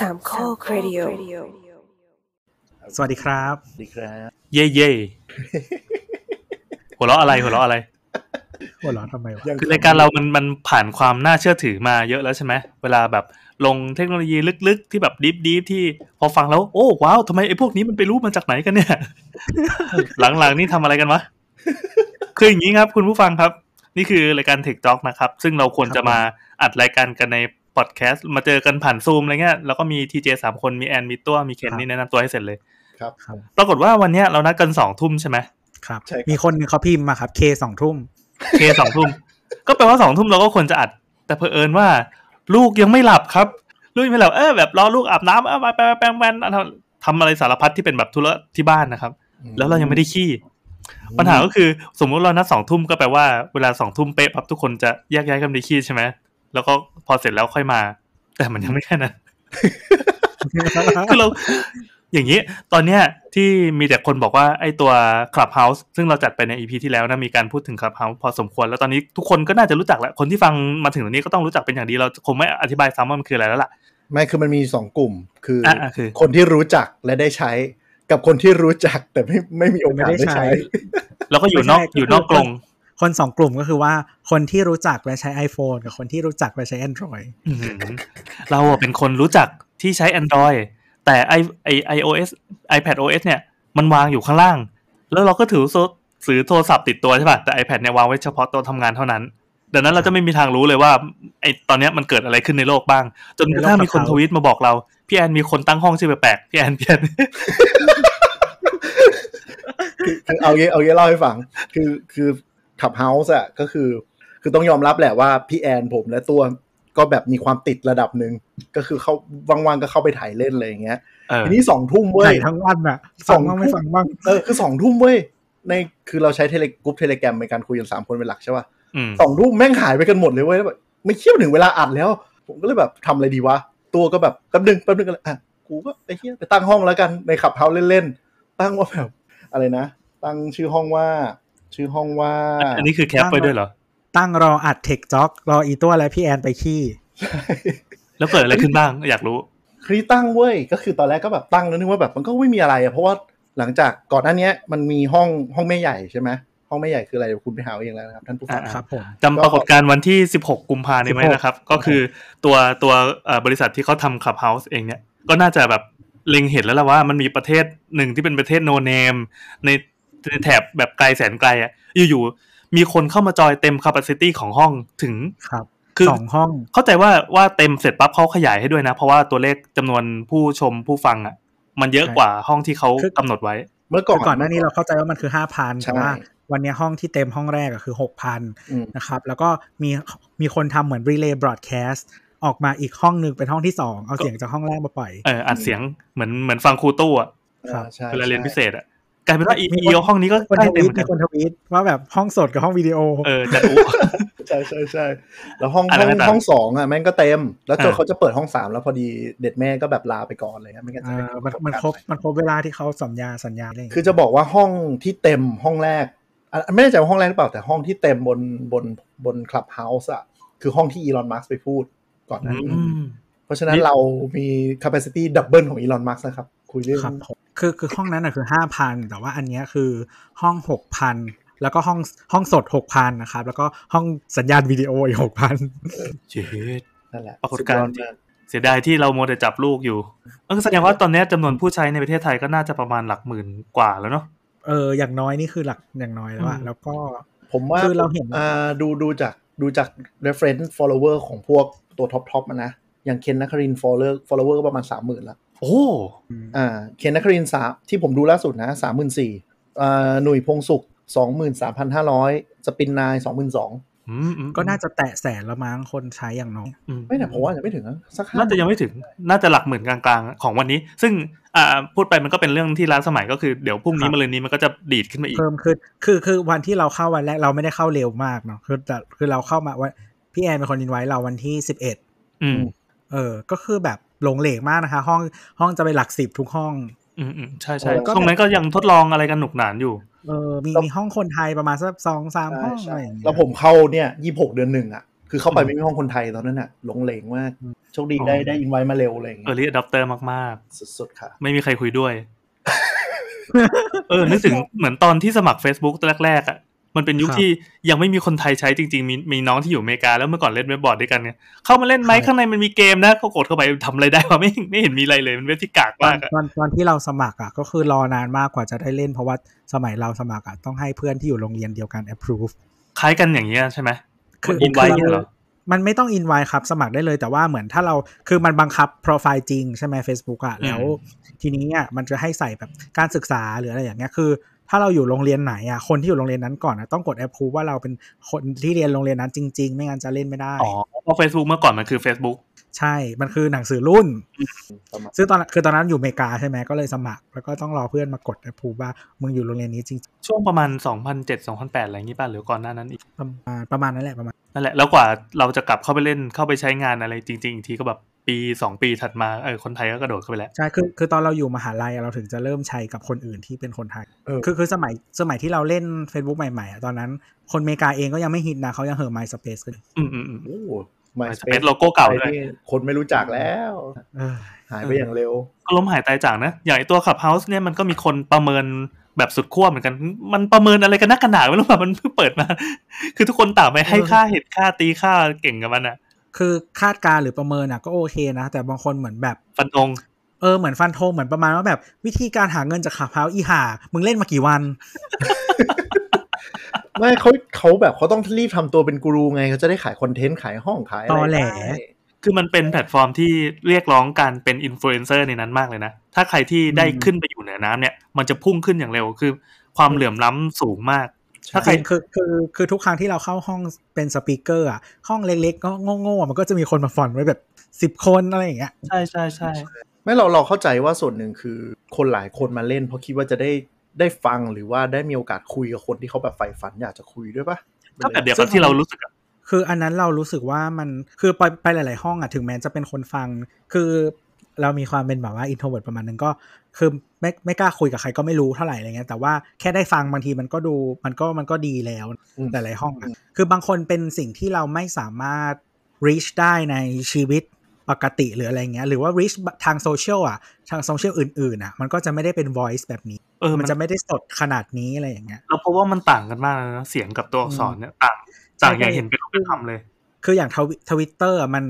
สามข้อครดิโอสวัสดีครับ สวัสดีครับ เย่เย่หัวเราะอะไรหัวเราะอะไร หัวเร้อนทำไมวะคือรายการเรามันมันผ่านความน่าเชื่อถือมาเยอะแล้วใช่ไหมเวลาแบบลงเทคโนโลยีลึกๆ ที่แบบดิฟดิฟที่พอฟังแล้ว โอ้ว้าวทำไมไอ้พวกนี้มันไปรู้มาจากไหนกันเนี่ย หลังๆนี่ทำอะไรกันวะคืออย่างนี้ครับ คุณผู้ฟังครับ นี่คือรายการ Tech Talk นะครับ ซึ่งเราควรจะมาอัดรายการกันใน พอดแคสต์มาเจอกันผ่านซูมอะไรเงี้ยแล้วก็มีทีเจสามคนมีแอนมีตัวมีเคนนี่แนะนำตัวให้เสร็จเลยครับครับปรากฏว่าวันเนี้ยเรานัดกันสองทุ่มใช่ไหมครับใช่ครับมีคนหนึงเขาพิมพ์มาครับ K สองทุ่มเคสองทุ่มก็แปลว่าสองทุ่มเราก็ควรจะอัด แต่เผอิญว่า ลูกยังไม่หลับครับ ลูกยังไม่หลับเออแบบรอลูกอาบน้ำเออไปไปไปแปรงฟันทำทำอะไรสารพัดที่เป็นแบบธุระที่บ้านนะครับ แล้วเรายังไม่ได้ขี้ปัญหาก็คือสมมุติเรานัดสองทุ่มก็แปลว่าเวลาสองทุ่มเป๊ะปั๊บทุกคนจะแยกย้ายกันไปขี้ใช่ไหม แล้วก็พอเสร็จแล้วค่อยมา แต่มันยังไม่แค่นั้นคือเราอย่างนี้ ตอนเนี้ยที่มีแต่คนบอกว่าไอ้ตัว Clubhouse ซึ่งเราจัดไปใน EP ที่แล้วนะ มีการพูดถึง Clubhouse พอสมควร แล้วตอนนี้ทุกคนก็น่าจะรู้จักแล้ว คนที่ฟังมาถึงตรงนี้ก็ต้องรู้จักเป็นอย่างดี เราคงไม่อธิบายซ้ำว่ามันคืออะไรแล้วล่ะ ไม่คือมันมีสองกลุ่ม คือออะคือคนที่รู้จักและได้ใช้ กับคนที่รู้จักแต่ไม่ไม่มีโอกาสได้ใช้ แล้วก็อยู่นอกไม่ใช่อยู่นอกกรง คนสองกลุ่มก็คือว่าคนที่รู้จักและใช้ iPhone กับคนที่รู้จักและใช้ Android อื้อหือเราอะเป็นคนรู้จักที่ใช้ Android แต่ไอไอ iOS iPad OS เนี่ยมันวางอยู่ข้างล่าง แล้วเราก็ถือโซถือโทรศัพท์ติดตัวใช่ป่ะแต่ iPad เนี่ยวางไว้เฉพาะตัวทำงานเท่านั้นดังนั้นเราจะไม่มีทางรู้เลยว่าไอตอนเนี้ยมันเกิดอะไรขึ้นในโลกบ้าง จนกระทั่งมีคนทวีตมาบอกเรา พี่แอนมีคนตั้งห้องชื่อแปลกๆพี่แอนพี่แอนคือเอาเยเอาเยเล่าให้ฟัง คือคือ ขับเฮาส์อะก็คือ คือต้องยอมรับแหละว่าพี่แอนผมและตัวก็แบบมีความติดระดับหนึ่งก็คือเขาว่างๆก็เข้าไปถ่ายเล่นอะไรอย่างเงี้ยเออทีนี้สองทุ่มเว้ใส่ยทั้งวันอะสฟัองงบ้างไม่ทุ่มฟังบ้างเออคือสองทุ่มเว้ยในคือเราใช้เทเลกรุ๊ปเทเลแกรมในการคุยกันสามคนเป็นหลักใช่ป่ะอืมสองทุ่มแม่งหายไปกันหมดเลยเว้ยแล้วแบบไม่เชี่ยวถึงเวลาอัดแล้ว ผมก็เลยแบบทำอะไรดีวะตัวก็แบบแป๊บนึงแป๊บนึงก็เลยอะกูก็ไอ้เหี้ยไปตั้งห้องแล้วกันในขับเฮาเล่นๆตั้งว่าแบบอะไรนะ ตั้งชื่อห้องว่า ชื่อห้องว่า อันนี้คือแคปไปด้วยเหรอ ตั้งรออัดเทคจ็อก รออีตัวและพี่แอนไปขี้แล้วเกิดอะไรขึ้นบ้างอยากรู้ครีตั้งเว้ยก็คือตอนแรกก็แบบตั้งแล้วนึกว่าแบบมันก็ไม่มีอะไรอะเพราะว่าหลังจากก่อนหน้าเนี้ยมันมีห้องห้องแม่ใหญ่ใช่ไหมห้องแม่ใหญ่คืออะไรเดี๋ยวคุณไปหาเอาเองแล้วนะครับท่านผู้ฟังอ่าครับผมจำปรากฏการณ์วันที่ 16 กุมภาพันธ์ได้ไหม16นะครับ ก็คือตัวตัวเอ่อบริษัทที่เขาทำ Clubhouse เองเนี่ย ก็น่าจะแบบเล็งเห็นแล้วล่ะว่ามันมีประเทศหนึ่งที่เป็นประเทศโนเนมใน ในแถบแบบไกลแสนไกลอะอยู่ๆมีคนเข้ามาจอยเต็ม capacity ของห้องถึงครับคือสองห้อง เข้าใจว่าว่าเต็มเสร็จปั๊บเขาขยายให้ด้วยนะ เพราะว่าตัวเลขจำนวนผู้ชมผู้ฟังอะ มันเยอะกว่าห้องที่เขาคือกำหนดไว้ เมื่อก่อนคือก่อนหน้านี้เราเข้าใจว่ามันคือห้าพันใช่แต่ว่าวันนี้ห้องที่เต็มห้องแรกอะคือหกพันอืมนะครับ แล้วก็มีมีคนทำเหมือน relay broadcast ออกมาอีกห้องหนึ่งเป็นห้องที่สองเอาเสียงจากห้องแรกมาปล่อยเอออัดเสียงเหมือนเหมือนฟังครูตู้อะครับอ่าใช่เวลาเรียนพิเศใช่ษอะ กลายเป็นว่ามีอีคนห้องนี้ก็คนใกล้ทเต็มวีเหตมือนกันมีคนทวีตว่าแบบห้องสดกับห้องวิดีโอ เออจัดอุใช่ใช่ใช่แล้วห้องอะห้องแล้วไงต่อห้องสองอะแม่งก็เต็ม แล้วจนอ่าเขาจะเปิดห้องสามแล้วพอดีเด็ดแม่ก็แบบลาไปก่อนเลยครับไม่งั้นจะอ่าไม่มันมันครบมันครบเวลาที่เขาสัญญาสัญญาอะไรอย่างคือเงี้ยจะบอกว่าห้องที่เต็มห้องแรกอะไม่แน่ใจว่าห้องแรกหรือเปล่าแต่ห้องที่เต็มบนบนบนคลับเฮาส์อะคือห้องที่อีลอนมัสไปพูดก่อนหน้านี้อืมเพราะฉะนั้นนี่เรามี capacity ดับเบิลของอีลอนมัสนะครับ คุยเรื่อง ครับผมคือคือห้องนั้นอะคือห้าพันแต่ว่าอันเนี้ยคือห้องหกพันแล้วก็ห้องห้องสดหกพันนะครับ แล้วก็ห้องสัญญาณวิดีโออีกหกพันเจ็ดนั่นแหละปรากฏการณ์สุดยอดมเสียดายที่เรามัวแต่จับลูกอยู่เออแสดงว่าตอนเนี้ยจำนวนผู้ใช้ในประเทศไทยก็น่าจะประมาณหลักหมื่นกว่าแล้วเนาะเอออย่างน้อยนี่คือหลักอย่างน้อยแล้วอะอืมแล้วก็ผมว่าคือเราเห็นอ่าดูดูจากดูจาก reference follower ของพวกตัวท็อปท็อปมานะ อย่างเคนนักคริน follower follower ก็ประมาณสามหมื่นละ โอ้อ่าเคนนักครินสามที่ผมดูล่าสุดนะสามหมื่นสี่อ่าหนุ่ยพงศุกร์สองหมื่นสามพันห้าร้อยสปินนายสองหมื่นสองอืมอืมก็น่าจะแตะแสนละมั้งคนใช้อย่างน้อยอืไม่นะผมว่าจะไม่ถึงนะสักห้าน่าจะยังไม่ถึงน่าจะหลักหมื่นกลางๆ ของวันนี้ ซึ่งอ่าพูดไปมันก็เป็นเรื่องที่ล้าสมัยก็คือเดี๋ยวพรุ่งนี้ครับมะรืนนี้มันก็จะดีดขึ้นมาอีกเพิ่มขึ้นคือคือวันที่เราเข้าวันแรกเราไม่ได้เข้าเร็วมากเนาะคือแต่คือเราเข้ามาวันพี่แอนเป็นคนอินไว้เราวันที่สิบเอ็ดอืมเออ ก็คือแบบ หลงเหลกมากนะคะ ห้องห้องจะไปหลักสิบทุกห้อง อืมอืมใช่ใช่ก็ช่วงนั้นก็ยังทดลองอะไรกันหนุกหนานอยู่ เออมีมีห้องคนไทยประมาณสักสองสามห้องใช่อะไรอย่างเงี้ยแล้วผมเข้าเนี่ยยี่หกเดือนหนึ่งอะคือเข้าไปไม่มีห้องคนไทยตอนนั้นอะหลงเหลงมากโชคดีได้ได้อินไว้มาเร็วอะไรอย่างเออเงี้ยร์ลี่ออ early adopter มากสุดๆค่ะๆไม่มีใครคุยด้วย เออนึกถึงเหมือนตอนที่สมัคร Facebook แรกๆอะ มันเป็นยุคครับที่ยังไม่มีคนไทยใช้จริงๆ มีมีน้องที่อยู่อเมริกาแล้วเมื่อก่อนเล่นเว็บบอร์ดด้วยกันเนี่ยเข้ามาเล่นไหมครับข้างในมันมีเกมนะเขากดเข้าไปทำอะไรได้วะไม่ไม่เห็นมีอะไรเลยมันเว็บที่กากตอนมากอะตอนตอนที่เราสมัครอะก็คือรอนานมากกว่าจะได้เล่นเพราะว่าสมัยเราสมัครอะต้องให้เพื่อนที่อยู่โรงเรียนเดียวกัน approve คล้ายกันอย่างเงี้ยใช่ไหมคืออินไว้คือเหรอมันไม่ต้องอินไวครับสมัครได้เลยแต่ว่าเหมือนถ้าเราคือมันบังคับโปรไฟล์จริงใช่ไหม Facebook อะแล้วทีนี้อะมันจะให้ใส่แบบการศึกษาหรืออะไรอย่างเงี้ยคือ ถ้าเราอยู่โรงเรียนไหนอะคนที่อยู่โรงเรียนนั้นก่อนอะต้องกด approve ว่าเราเป็นคนที่เรียนโรงเรียนนั้นจริง ๆ ไม่งั้นจะเล่นไม่ได้อ๋อเพราะ Facebook เมื่อก่อนมันคือ Facebook ใช่ มันคือหนังสือรุ่นประมาณซึ่งตอนคือตอนนั้นอยู่อเมริกาใช่ไหมก็เลยสมัคร แล้วก็ต้องรอเพื่อนมากด approve ว่ามึงอยู่โรงเรียนนี้จริง ช่วงประมาณ 2007 2008 อะไรอย่างงี้ป่ะหรือก่อนหน้านั้นอีกๆประมาณประมาณนั้นแหละประมาณนั่นแหละแล้วกว่าเราจะกลับเข้าไปเล่นเข้าไปใช้งานอะไรจริงๆอีกทีก็แบบ ปี2ปีถัดมาเออคนไทยก็กระโดดเข้าไปแล้วใช่คือคือตอนเราอยู่มหาลัยอะเราถึงจะเริ่มใช้กับคนอื่นที่เป็นคนไทยเออคือคือสมัยสมัยที่เราเล่น Facebook ใหม่ๆอะตอนนั้น คนอเมริกาเองก็ยังไม่ฮิตนะเขายังเห่อ MySpace กันอยู่อืมอืมอืมโอ้เป็นโลโก้เก่าด้วยคนไม่รู้จักแล้วเออหายไปอย่างเร็ว ก็ล้มหายตายจากนะ อย่างไอตัวขับเฮาส์เนี่ยมันก็มีคนประเมินแบบสุดขั้วเหมือนกัน มันประเมินอะไรกันนักกันหนาไม่รู้แบบมันเพิ่งเปิดมา คือทุกคนต่างไปให้ค่าเห็ดค่าตีค่าเก่งกับมันอะ คือคาดการณ์หรือประเมินอะก็โอเคนะ แต่บางคนเหมือนแบบฟันธงเออเหมือนฟันธงเหมือนประมาณว่าแบบ วิธีการหาเงินจาก Clubhouse อีห่ามึงเล่นมากี่วัน ไม่เขาเขาแบบเขาต้องรีบทำตัวเป็นกูรูไงเขาจะได้ขายคอนเทนต์ขายห้องขายอะไรตอแหลได้คือมันเป็นแพลตฟอร์มที่เรียกร้องการเป็นอินฟลูเอนเซอร์ในนั้นมากเลยนะ ถ้าใครที่ได้อืมขึ้นไปอยู่เหนือน้ำเนี่ย มันจะพุ่งขึ้นอย่างเร็วคือ ความเหลื่อมล้ำสูงมาก ถ้าใครจริงคือคือคือทุกครั้งที่เราเข้าห้องเป็น speaker อะห้องเล็กๆก็โง่ๆอะมันก็จะมีคนมา follow ไว้แบบสิบคนอะไรอย่างเงี้ยใช่ใช่ใช่ไม่เราเราเข้าใจว่าส่วนหนึ่งคือคนหลายคนมาเล่น เพราะคิดว่าจะได้ได้ฟังหรือว่าได้มีโอกาสคุยกับคนที่เขาแบบใฝ่ฝันอยากจะคุยด้วยปะก็แบบเดียวกับที่เรารู้สึกอะคืออันนั้นเรารู้สึกว่ามันคือไปไปหลาย ๆ ห้องอะถึงแม้จะเป็นคนฟัง คือเรามีความเป็นแบบว่า introvert ประมาณนึงก็ คือไม่ไม่กล้าคุยกับใครก็ไม่รู้เท่าไหร่อะไรเงี้ยแต่ว่าแค่ได้ฟังบางทีมันก็ดูมันก็มันก็ดีแล้วอืมหลายๆห้องอะคือบางคนเป็นสิ่งที่เราไม่สามารถ reach ได้ในชีวิตปกติหรืออะไรเงี้ยหรือว่า reach ทางโซเชียลอะทางโซเชียลอื่นๆอะมันก็จะไม่ได้เป็น voice แบบนี้เออมันมันจะไม่ได้สดขนาดนี้อะไรอย่างเงี้ยเราพบว่ามันต่างกันมากเลยนะเสียงกับตัวอักษรเนี่ยต่างต่างอย่างเห็นเป็นรูปเป็นธรรมเลย คืออย่างทวิตเตอร์มัน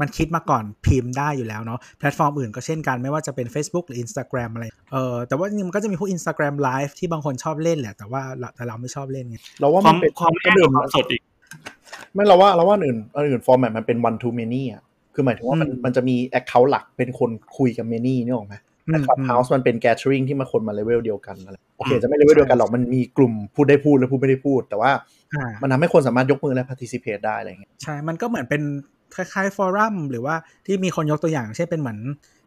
มันคิดมาก่อนพิมพ์ได้อยู่แล้วเนาะแพลตฟอร์มอื่นก็เช่นกันไม่ว่าจะเป็น Facebook หรือ Instagram อะไรเออแต่ว่าจริงๆมันก็จะมีพวก Instagram Live ที่บางคนชอบเล่นแหละ แต่ว่าเราแต่เราไม่ชอบเล่นไงเราว่าความัมนเป็นความก็แน่เดินมความสดอีกไม่เราว่าเราว่าอันอื่นอันอื่น format มันเป็น one to many อะคือหมายถึงว่ามันอืมมันจะมี account หลักเป็นคนคุยกับ many นี่หรอกไหมอืมแต่ Clubhouse มันเป็น gathering ที่มาคนมาเลเวลเดียวกันอะไรโอเคอืมจะไม่เลเวลเดียวกันหรอกมันมีกลุ่มพูดได้พูดและพูดไม่ได้พูด แต่ว่าอ่ามันทำให้คนสามารถยกมือและ participate ได้อะไรอย่างเงี้ยใช่ มันก็เหมือนเป็น คล้ายๆ forum หรือว่าที่มีคนยกตัวอย่างเช่นเป็นเหมือน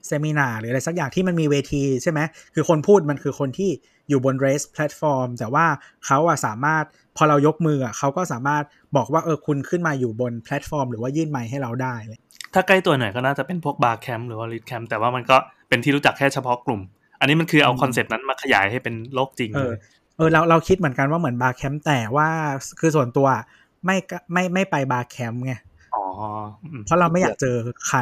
seminar หรืออะไรสักอย่างที่มันมีเวทีใช่ไหมคือคนพูดมันคือคนที่อยู่บน raised platform แต่ว่าเขาอะสามารถพอเรายกมืออะเขาก็สามารถบอกว่าเออคุณขึ้นมาอยู่บนแพลตฟอร์ม หรือว่ายื่นไมค์ให้เราได้เลยถ้าใกล้ตัวหน่อยก็น่าจะเป็นพวก BarCamp หรือว่า ReadCamp แต่ว่ามันก็เป็นที่รู้จักแค่เฉพาะกลุ่ม อันนี้มันคือเอาอืมคอนเซปต์นั้นมาขยายให้เป็นโลกจริงเลยเออเออเราเราคิดเหมือนกันว่าเหมือน BarCamp แต่ว่าคือส่วนตัวไม่ไม่ไม่ไป BarCamp ไงอ๋ออืม เพราะเราไม่อยากเจอใคร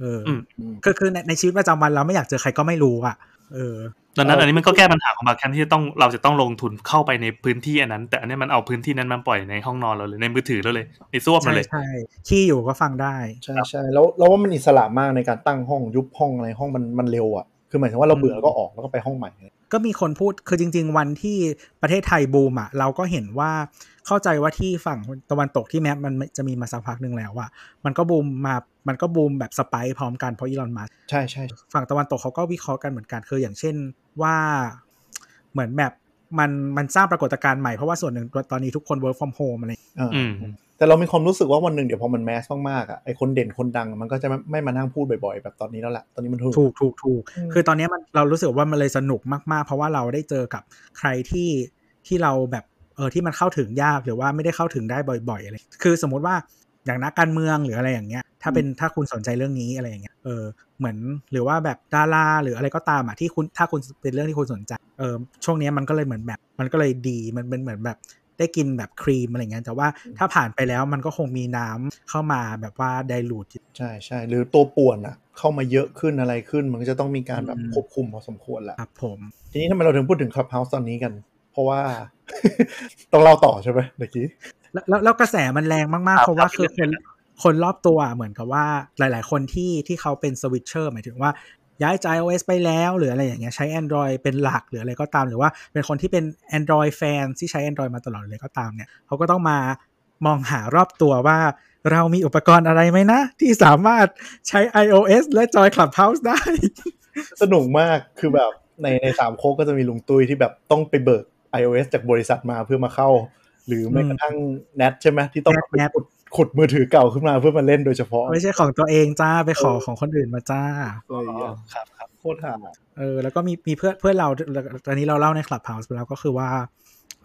เอออมอืมคือคือในในชีวิตประจำวันเราไม่อยากเจอใครก็ไม่รู้อะ เออดังนั้นเอออัอันนี้มันก็แก้ปัญหาของ BarCamp ที่ต้องเราจะต้องลงทุนเข้าไปในพื้นที่อันนั้น แต่อันนี้มันเอาพื้นที่นั้นมาปล่อยในห้องนอนเราเลยในมือถือเราเลยในส้วมเราใช่เลยใช่ขี้อยู่ก็ฟังได้ใช่ใช่แล้วเราว่ามันอิสระมากในการตั้งห้องยุบห้องอะไรห้องมันมันเร็วอะคือหมายถึงว่าเราเบื่อแล้วก็ออกแล้วก็ไปห้องใหม่ ก็มีคนพูดคือจริง ๆ วันที่ประเทศไทยบูมอะเราก็เห็นว่าเข้าใจว่าที่ฝั่งตะวันตกที่แมปมันจะมีมาสักพักหนึ่งแล้วอะมันก็บูมมามันก็บูมแบบสไปค์พร้อมกันเพราะอีลอนมัสใช่ใช่ฝั่งตะวันตกเขาก็วิเคราะห์กันเหมือนกันคืออย่างเช่นว่าเหมือนแบบ มันมันสร้างปรากฏการณ์ใหม่เพราะว่าส่วนหนึ่งตอนนี้ทุกคน work from home อะไรอ่าอืมแต่เรามีความรู้สึกว่าวันหนึ่งเดี๋ยวพอมันแมสมากๆอะไอคนเด่นคนดังมันก็จะไม่ไม่มานั่งพูดบ่อยๆ แบบตอนนี้แล้วแหละตอนนี้มันถูกถูกถูกถูกอืมคือตอนนี้มันเรารู้สึกว่ามันเลยสนุกมากๆ เพราะว่าเราได้เจอกับใครที่ที่เราแบบเออที่มันเข้าถึงยากหรือว่าไม่ได้เข้าถึงได้บ่อยๆอะไรคือสมมุติว่า อย่างนักการเมืองหรืออะไรอย่างเงี้ย ถ้าเป็นถ้าคุณสนใจเรื่องนี้อะไรอย่างเงี้ยเออเหมือนหรือว่าแบบดาราหรืออะไรก็ตามอะที่คุณถ้าคุณเป็นเรื่องที่คุณสนใจเออช่วงนี้มันก็เลยเหมือนแบบ มันก็เลยดีมันเป็นเหมือนแบบได้กินแบบครีมอะไรเงี้ยแต่ว่าถ้าผ่านไปแล้วมันก็คงมีน้ำเข้ามาแบบว่าไดรูทใช่ใช่หรือตัวป่วนอะเข้ามาเยอะขึ้นอะไรขึ้น มันก็จะต้องมีการแบบอืมควบคุมพอสมควรแหละครับผม ทีนี้ทำไมเราถึงพูดถึง Clubhouse ตอนนี้กัน เพราะว่าต้องเล่าต่อใช่ไหมเมื่อกี้แล้วแล้วแล้วกระแสมันแรงมากครัๆบเพราะว่าครับคือคนคนรอบตัวเหมือนกับว่าหลาย ๆ คนที่ที่เขาเป็นสวิตเชอร์หมายถึงว่าย้ายจาก iOS ไปแล้ว หรืออะไรอย่างเงี้ยใช้ Android เป็นหลักหรืออะไรก็ตามหรือว่าเป็นคนที่เป็น Android แฟนที่ใช้ Android มาตลอดเลยก็ตามเนี่ยเขาก็ต้องมามองหารอบตัวว่าเรามีอุปกรณ์อะไรไหมนะ ที่สามารถใช้ iOS และจอย Clubhouse ได้ สนุกมากคือแบบในในสามโคกก็จะมีลุงตุ้ยที่แบบต้องไปเบิก iOS จากบริษัทมาเพื่อมาเข้า หรือแม้กระทั่ง Nat ใช่ไหมที่ต้อง Nat ไปขุดขุดมือถือเก่าขึ้นมาเพื่อมาเล่นโดยเฉพาะ ไม่ใช่ของตัวเองจ้าไปขอของคนอื่นมาจ้าอะไรอย่างเงี้ยครับครับโคตรห่าเออแล้วก็มีมีเพื่อนเพื่อนเราตอนนี้เราเล่าในคลับเฮาส์ไปแล้วก็คือว่า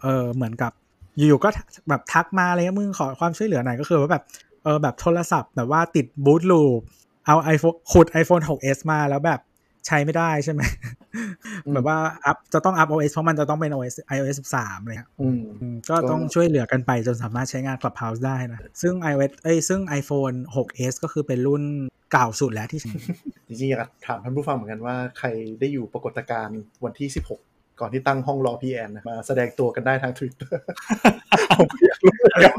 เออเหมือนกับอยู่ๆก็แบบทักมาอะไรเงี้ยมึงขอความช่วยเหลือหน่อยก็คือว่าแบบเออแบบโทรศัพท์แบบว่าติดบูทลูปเอา iPhone ขุด iPhone 6s มาแล้วแบบ ใช้ไม่ได้ใช่ไหมแบบว่าอัพจะต้องอัพ OS เพราะมันจะต้องเป็น OS iOS 13เลยครับอืมอืมก็ต้องช่วยเหลือกันไปจนสามารถใช้งาน Clubhouse ได้นะ ซึ่ง iOS เอ้ยซึ่ง iPhone 6s ก็คือเป็นรุ่นเก่าสุดแล้วที่จริงๆอยากถามท่านผู้ฟังเหมือนกันว่าใครได้อยู่ปรากฏการณ์วันที่ 16 ก่อนที่ตั้งห้องรอพีแอนนะมาแสดงตัวกันได้ทาง Twitter ผมอยากรู้เหมือนกัน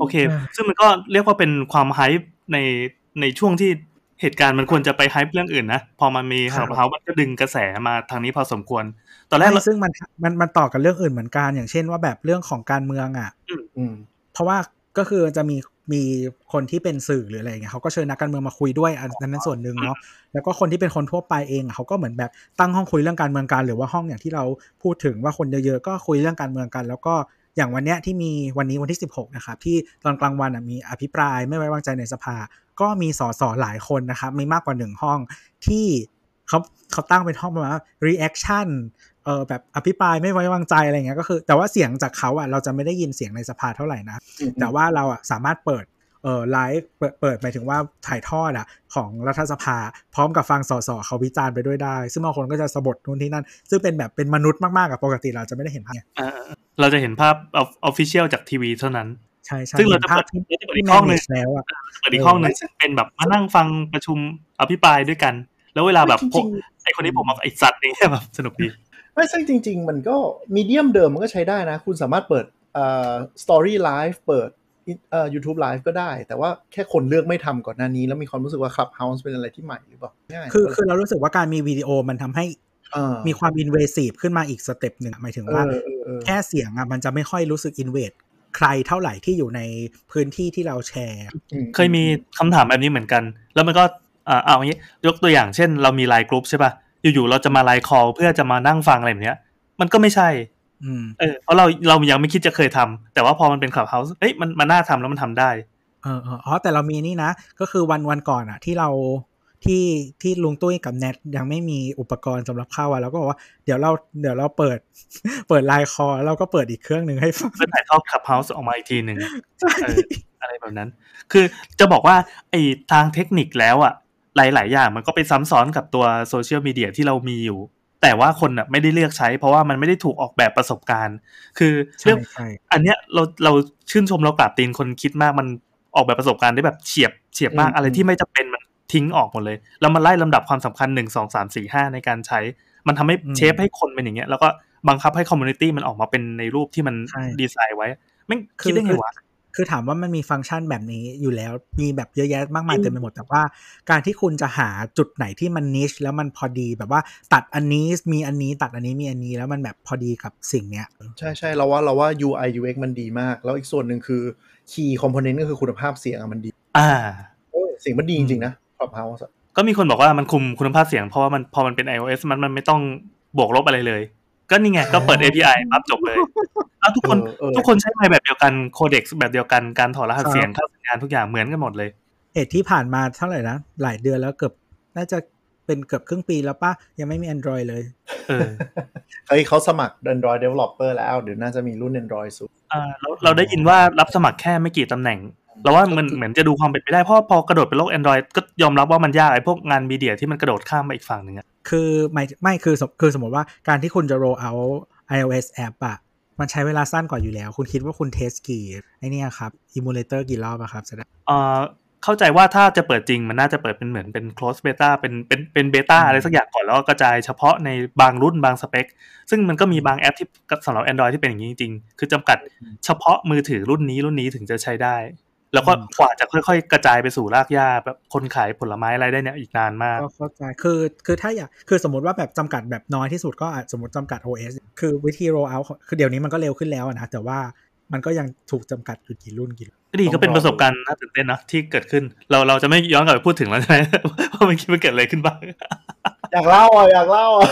โอเค ซึ่งมันก็เรียกว่าเป็นความไฮป์ในในช่วงที่ เหตุการณ์มันควรจะไปไฮป์เรื่องอื่นนะ พอมันมีครัข่าบวเขามันก็ดึงกระแสมาทางนี้พอสมควร ตอนแรกเราใช่ซึ่งมันมันมันต่อกับเรื่องอื่นเหมือนกัน อย่างเช่นว่าแบบเรื่องของการเมืองอะอืมเพราะว่าก็คือจะมีมีคนที่เป็นสื่อหรืออะไรอย่างเงี้ยเขาก็เชิญนักการเมืองมาคุยด้วยอันนั้นส่วนหนึ่งเนาะแล้วก็คนที่เป็นคนทั่วไปเองอะเขาก็เหมือนแบบตั้งห้องคุยเรื่องการเมืองกัน หรือว่าห้องอย่างที่เราพูดถึงว่าคนเยอะๆก็คุยเรื่องการเมืองกัน แล้วก็อย่างวันเนี้ยที่มีวันนี้วันที่ 16 นะครับที่ตอนกลางวันอะมีอภิปรายไม่ไว้วางใจในสภา ก็มีสสหลายคนนะครับมีมากกว่าหนึ่งห้องที่เขาเขาตั้งเป็นห้องประมาณว่า reaction เออแบบอภิปรายไม่ไว้วางใจอะไรเงี้ยก็คือ แต่ว่าเสียงจากเขาอะเราจะไม่ได้ยินเสียงในสภาเท่าไหร่นะ แต่ว่าเราอะสามารถเปิดเอ่อไลฟ์เปิดเปิดหมายถึงว่าถ่ายทอดอะของรัฐสภา พร้อมกับฟังสสเขาวิจารณ์ไปด้วยได้ ซึ่งบางคนก็จะสะบดนู่นที่นั่น ซึ่งเป็นแบบเป็นมนุษย์มากๆกับปกติเราจะไม่ได้เห็นภาพเนี่ยเอ่อเราจะเห็นภาพออฟฟิเชียลจากทีวีเท่านั้นใช่ใช่ซึ่งเราห็นจะภาเปิพดที่เราจะเปิดอีที่กแมห้องหเนนึ่งจแล้วอะเปิดอีกห้องหนึ่งซึ่งเป็นแบบมานั่งฟังประชุมอภิปรายด้วยกัน แล้วเวลาแบบจริงๆพวกไอคนนี้ผมบอกไอสัตว์นี่แบบสนุกดีไม่ซึ่งจริง ๆ มันก็มีเดียมเดิมมันก็ใช้ได้นะ คุณสามารถเปิดเอ่อสตอรี่ไลฟ์เปิดเอ่อ YouTube Live ก็ได้ แต่ว่าแค่คนเลือกไม่ทำก่อนหน้านี้ แล้วมีความรู้สึกว่า Clubhouse เป็นอะไรที่ใหม่หรือเปล่าง่ายคือคือเรารู้สึกว่าการมีวิดีโอมันทำให้เออมีความ invasive ขึ้นมาอีก step หนึ่งอะหมายถึงเอว่าอเออเออแค่เสียงอะมันจะไม่ค่อยรู้สึก invade ใครเท่าไหร่ที่อยู่ในพื้นที่ที่เราแชร์อืเคยมีคำถามแบบนี้เหมือนกัน แล้วมันก็อ่าเอาอย่างนี้ยกตัวอย่างเช่น เรามี LINE group ใช่ป่ะอยู่ๆเราจะมา LINE call เพื่อจะมานั่งฟังอะไรแบบเนี้ย มันก็ไม่ใช่อืมเออเพราะเราเรายังไม่คิดจะเคยทำแต่ว่าพอมันเป็น Clubhouse เอ้ยมันมันน่าทำแล้วมันทำได้เออเอออ๋อแต่เรามีนี่นะ ก็คือวันวันก่อนอะที่เรา ที่ที่ลุงตุ้ยกับแนทยังไม่มีอุปกรณ์สำหรับเข้าอะเราก็บอกว่าเดี๋ยวเราเดี๋ยวเราเปิด เปิด LINE call แล้วเราก็เปิดอีกเครื่องหนึ่งให้ฟังเพื่อถ่ายทอด Clubhouse ออกมาอีกทีหนึ่งใช่เอออะไรแบบนั้น คือจะบอกว่าไอ้ทางเทคนิคแล้วอะหลาย ๆ อย่างมันก็ไปซ้ำซ้อนกับตัวโซเชียลมีเดียที่เรามีอยู่ แต่ว่าคนอะไม่ได้เลือกใช้ เพราะว่ามันไม่ได้ถูกออกแบบประสบการณ์ คือใช่เรื่องใช่อันเนี้ยเราเราชื่นชมเรากราบตีนคนคิดมากมันออกแบบประสบการณ์ได้แบบเฉียบเฉียบมากอืมอะไรที่ไม่จำเป็นมัน ทิ้งออกหมดเลย แล้วมันไล่ลำดับความสำคัญหนึ่งสองสามสี่ห้าในการใช้ มันทำให้ shape ให้คนเป็นอย่างเงี้ย แล้วก็บังคับให้ community มันออกมาเป็นในรูปที่มันดีไซน์ไว้แม่งคิดได้ไงวะคือถามว่ามันมีฟังก์ชันแบบนี้อยู่แล้วมีแบบเยอะแยะมากมายเต็มไปหมด แต่ว่าการที่คุณจะหาจุดไหนที่มัน niche แล้วมันพอดีแบบว่าตัดอันนี้มีอันนี้ตัดอันนี้มีอันนี้แล้วมันแบบพอดีกับสิ่งเนี้ย ใช่ใช่เราว่าเราว่า UI UX มันดีมาก แล้วอีกส่วนหนึ่งคือ Key Component ก็คือคุณภาพเสียงอะมันดี อ่าเออเสียงมันดีจริงๆนะ Clubhouse อะก็มีคนบอกว่ามันคุมคุณภาพเสียงเพราะว่ามันพอมันเป็น iOS มันมันไม่ต้องบวกลบอะไรเลย ก็นี่ไงก็เปิด API ปั๊บจบเลยแล้วทุกคนเออเออทุกคนใช้ไมค์แบบเดียวกันโคเด็กแบบเดียวกันการถอดรหัสครับเสียงเข้าสัญญาณทุกอย่างเหมือนกันหมดเลยเหตุที่ผ่านมาเท่าไหร่นะ หลายเดือนแล้วเกือบน่าจะเป็นเกือบครึ่งปีแล้วป่ะ ยังไม่มี Android เลยเออเฮ้ยเขาสมัคร Android Developer แล้ว เดี๋ยวน่าจะมีรุ่น Android สุดอ่าเราเราได้ยินว่ารับสมัครแค่ไม่กี่ตำแหน่งเราว่ามันเหมือนจะดูความเป็นไปได้เพราะพอกระโดดไปโลก Android ก็ยอมรับว่ามันยากไอ้พวกงานมีเดียที่มันกระโดดข้ามไปอีกฝั่งหนึ่งอะคือไม่ไม่คือสมคือสมมติว่าการที่คุณจะ roll out iOS app อะมันใช้เวลาสั้นกว่าอยู่แล้ว คุณคิดว่าคุณเทสกี่ไอเนี่ยครับ emulator กี่รอบอะครับจะได้เอ่อเข้าใจว่าถ้าจะเปิดจริงมันน่าจะเปิดเป็นเหมือนเป็น close beta เป็นเป็นเป็น beta อืมอะไรสักอย่างก่อนแล้วก็กระจายเฉพาะในบางรุ่นบางสเปค ซึ่งมันก็มีบางแอปที่สำหรับ Android ที่เป็นอย่างนี้จริงๆคือจำกัดเฉพาะมือถือรุ่นนี้รุ่นนี้ถึงจะใช้ได้ แล้วก็กว่าจะค่อย ๆ กระจายไปสู่รากหญ้าแบบคนขายผลไม้อะไรได้เนี่ยอีกนานมากก็เข้าใจคือคือถ้าอยากคือสมมติว่าแบบจำกัดแบบน้อยที่สุดก็อาจสมมติจำกัด OS คือวิธี roll out ของคือเดี๋ยวนี้มันก็เร็วขึ้นแล้วอะนะแต่ว่ามันก็ยังถูกจำกัดอยู่กี่รุ่นกี่รุ่นก็ดีก็เป็นประสบการณ์น่าตื่นเต้นเนอะที่เกิดขึ้น เราเราจะไม่ย้อนกลับไปพูดถึงแล้วใช่ไหมว่ามันคิดมันเกิดอะไรขึ้นบ้างอยากเล่าอะอยากเล่าอะ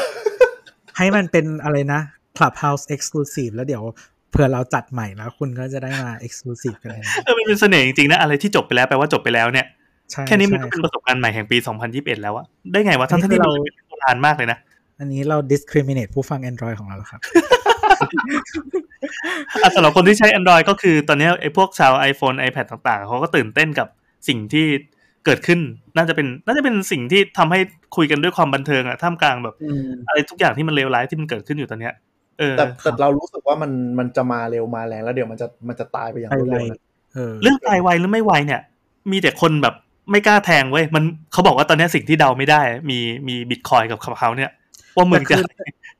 ให้มันเป็นอะไรนะ Clubhouse Exclusive แล้วเดี๋ยว เผื่อเราจัดใหม่แล้วคุณก็จะได้มา Exclusive กันเลยนะเออมันเป็นเสน่ห์จริงๆนะ อะไรที่จบไปแล้วแปลว่าจบไปแล้วเนี่ยใช่แค่นี้มันใช่ก็เป็นประสบการณ์ใหม่แห่งปี 2021 แล้วอะได้ไงวะทั้งอันที่นี้เราเราเป็นโบราณมากเลยนะ อันนี้เรา discriminate ผู้ฟัง Android ของเราเหรอครับอะสำหรับคนที่ใช้ Android ก็คือตอนนี้ไอ้พวกชาว iPhone iPad ต่างๆ เขาก็ตื่นเต้นกับสิ่งที่เกิดขึ้นน่าจะเป็นน่าจะเป็นสิ่งที่ทำให้คุยกันด้วยความบันเทิงอะท่ามกลางแบบ อะไรทุกอย่างที่มันเลวร้ายที่มันเกิดขึ้นอยู่ตอนเนี้ยเออ แต่แต่เรารู้สึกว่ามันมันจะมาเร็วมาแรงแล้วเดี๋ยวมันจะมันจะตายไปอย่างรวดเร็วนะเออเรื่องตายไวหรือไม่ไวเนี่ย มีแต่คนแบบไม่กล้าแทงเว้ยมันเขาบอกว่าตอนนี้สิ่งที่เดาไม่ได้ มีมีบิตคอยกับเขาเนี่ย ว่ามึแต่งคืจะอ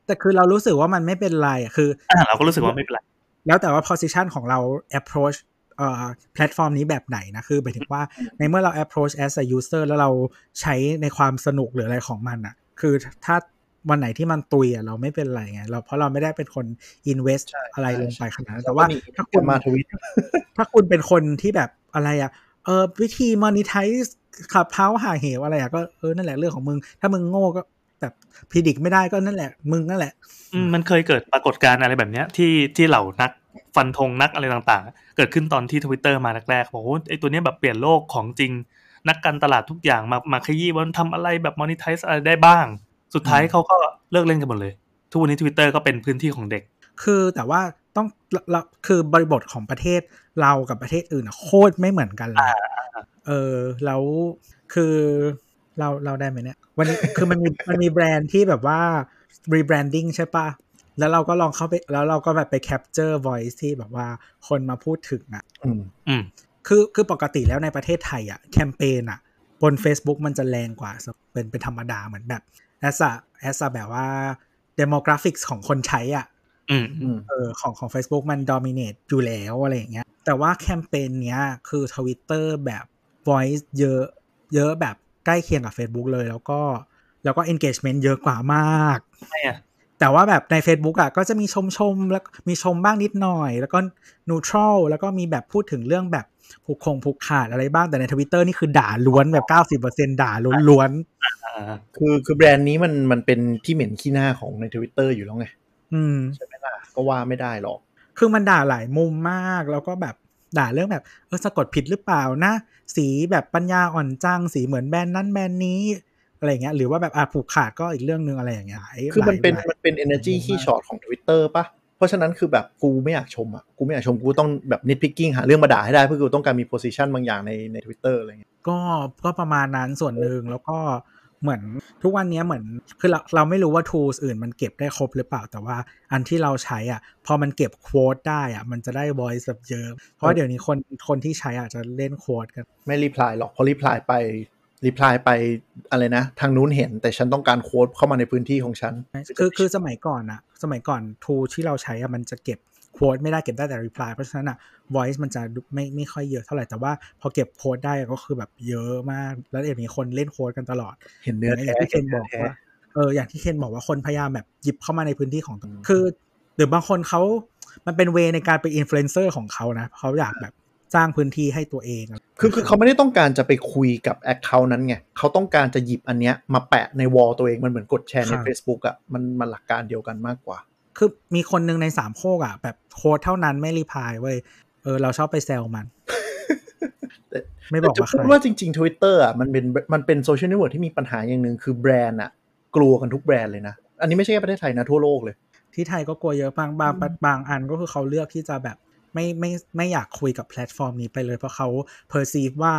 แต่คือเรารู้สึกว่ามันไม่เป็นไรอะคืออ่าเราก็รู้สึกว่าไม่เป็นไรแล้วแต่ว่า position ของเรา approach เอ่อแพลตฟอร์มนี้แบบไหนนะ คือหมายถึงว่าในเมื่อเรา approach as a user แล้วเราใช้ในความสนุกหรืออะไรของมันอะคือถ้า วันไหนที่มันตุยอะเราไม่เป็นไรไงเราเพราะเราไม่ได้เป็นคน invest ใช่อะไรลงไปขนาดนั้นแล้แต่วว่าก็มีถ้าคุณมาทวิตถ้าคุณเป็นคนที่แบบอะไรอะเออวิธี monetize ขับเท้าหาเหวอะไรอะก็เออนั่นแหละเรื่องของมึง ถ้ามึงโง่ก็แบบ predict ไม่ได้ก็นั่นแหละ มึงนั่นแหละอืมมันเคยเกิดปรากฏการณ์อะไรแบบเนี้ยที่ที่เหล่านักฟันธงนักอะไรต่างๆ เกิดขึ้นตอนที่ทวิตเตอร์มาแรกๆบอกว่าไอ้ตัวเนี้ยแบบเปลี่ยนโลกของจริง นักการตลาดทุกอย่างมามาขยี้ว่ามันทำอะไรแบบมอนิท i ซ์อะไรได้บ้าง สุดท้ายอืมเขาก็เลิกเล่นกันหมดเลย ทุกวันนี้ทวิตเตอร์ก็เป็นพื้นที่ของเด็ก คือแต่ว่าต้องเราเราคือบริบทของประเทศเรากับประเทศอื่นอะโคตรไม่เหมือนกันเลยเออแล้วคือเราเราได้ไหมเนี่ย วันนี้คือมันมีมันมีแบรนด์ที่แบบว่า rebranding ใช่ปะแล้วเราก็ลองเข้าไปแล้วเราก็แบบไป capture voice ที่แบบว่าคนมาพูดถึงอะอืมอืมคือคือปกติแล้วในประเทศไทยอะแคมเปญอะ บน Facebook มันจะแรงกว่าเป็นเป็นธรรมดาเหมือนแบบ แอสอะแอสแบบว่า demographics ของคนใช้อะอืมอืมเออของของ Facebook มัน dominate อยู่แล้วอะไรอย่างเงี้ย แต่ว่าแคมเปญเนี้ยคือ Twitter แบบ voice เยอะ เยอะแบบใกล้เคียงกับ Facebook เลยแล้วก็แล้วก็ engagement เยอะกว่ามากไม่อะแต่ว่าแบบใน Facebook อะก็จะมีชมชมๆแล้วมีชมบ้างนิดหน่อย แล้วก็ neutral แล้วก็มีแบบพูดถึงเรื่องแบบ ผูกคงผูกขาดอะไรบ้างแต่ในทวิตเตอร์นี่คือด่าล้วนแบบ 90%ด่าล้วนอ่าคือคือแบรนด์นี้มันมันเป็นที่เหม็นขี้หน้าของในทวิตเตอร์อยู่แล้วไงๆอืมใช่ไหมล่ะก็ว่าไม่ได้หรอก คือมันด่าหลายมุมมากแล้วก็แบบด่าเรื่องแบบเออสะกดผิดหรือเปล่านะ สีแบบปัญญาอ่อนจังสีเหมือนแบรนด์นั้นแบรนด์นี้อะไรอย่างเงี้ยหรือว่าแบบอาผูกขาดก็อีกเรื่องนึงอะไรอย่างเงี้ยหลายคือมันเป็นหลายมันเป็น energy ขี้ช็อตของ Twitter ปะ เพราะฉะนั้นคือแบบกูไม่อยากชมอะกูไม่อยากชมกูต้องแบบ nitpicking หาเรื่องมาด่าให้ได้เพื่อกูต้องการมี position บางอย่างในใน Twitter อะไรเงี้ยก็ก็ประมาณนั้นส่วนหนึ่งแล้วก็เหมือนทุกวันนี้เหมือนคือเราเราไม่รู้ว่า tools อื่นมันเก็บได้ครบหรือเปล่าแต่ว่าอันที่เราใช้อะพอมันเก็บโค้ดได้อะมันจะได้ voice แบบเยอะเพราะเดี๋ยวนี้คนคนที่ใช้อาจจะเล่นโค้ดกันไม่ reply หรอกพอ reply ไป reply ไปอะไรนะ ทางนู้นเห็นแต่ฉันต้องการโค้ดเข้ามาในพื้นที่ของฉัน คือคือสมัยก่อนอะสมัยก่อน tool ที่เราใช้อะมันจะเก็บโค้ดไม่ได้เก็บได้แต่ reply เพราะฉะนั้นอะ voice มันจะไม่ไม่ค่อยเยอะเท่าไหร่แต่ว่าพอเก็บ quote ได้ก็คือแบบเยอะมาก แล้วเดี๋ยวนี้คนเล่น quote กันตลอด เห็นเนื้ออย่างแท้ที่เคนบอกว่าเอออย่างที่เคนบอกว่าคนพยายามแบบหยิบเข้ามาในพื้นที่ของตัวคือหรือบางคนเขามันเป็น way ในการเป็นอินฟลูเอนเซอร์ของเขานะเขาอยากแบบ สร้างพื้นที่ให้ตัวเอง คือคือเขาไม่ได้ต้องการจะไปคุยกับ account นั้นไงเขาต้องการจะหยิบอันเนี้ยมาแปะใน wall ตัวเองมันเหมือนกดแชร์ใน Facebook อะมันมันหลักการเดียวกันมากกว่า คือมีคนหนึ่งในสามโคกอะ แบบ quote เท่านั้นไม่ reply เว้ยเออเราชอบไปแซวมันแต่ไม่บอกจะว่าใคพูรดว่าจริงๆ Twitter อะมันเป็นมันเป็นโซเชียลเน็ตเวิร์กที่มีปัญหาอย่างหนึ่งคือแบรนด์อะ กลัวกันทุกแบรนด์เลยนะ อันนี้ไม่ใช่แค่ประเทศไทยนะ ทั่วโลกเลย ที่ไทยก็กลัวเยอะบางบางบางอันก็คือเขาเลือกที่จะแบบ ไม่ไม่ไม่อยากคุยกับแพลตฟอร์มนี้ไปเลยเพราะเขา perceive ว่า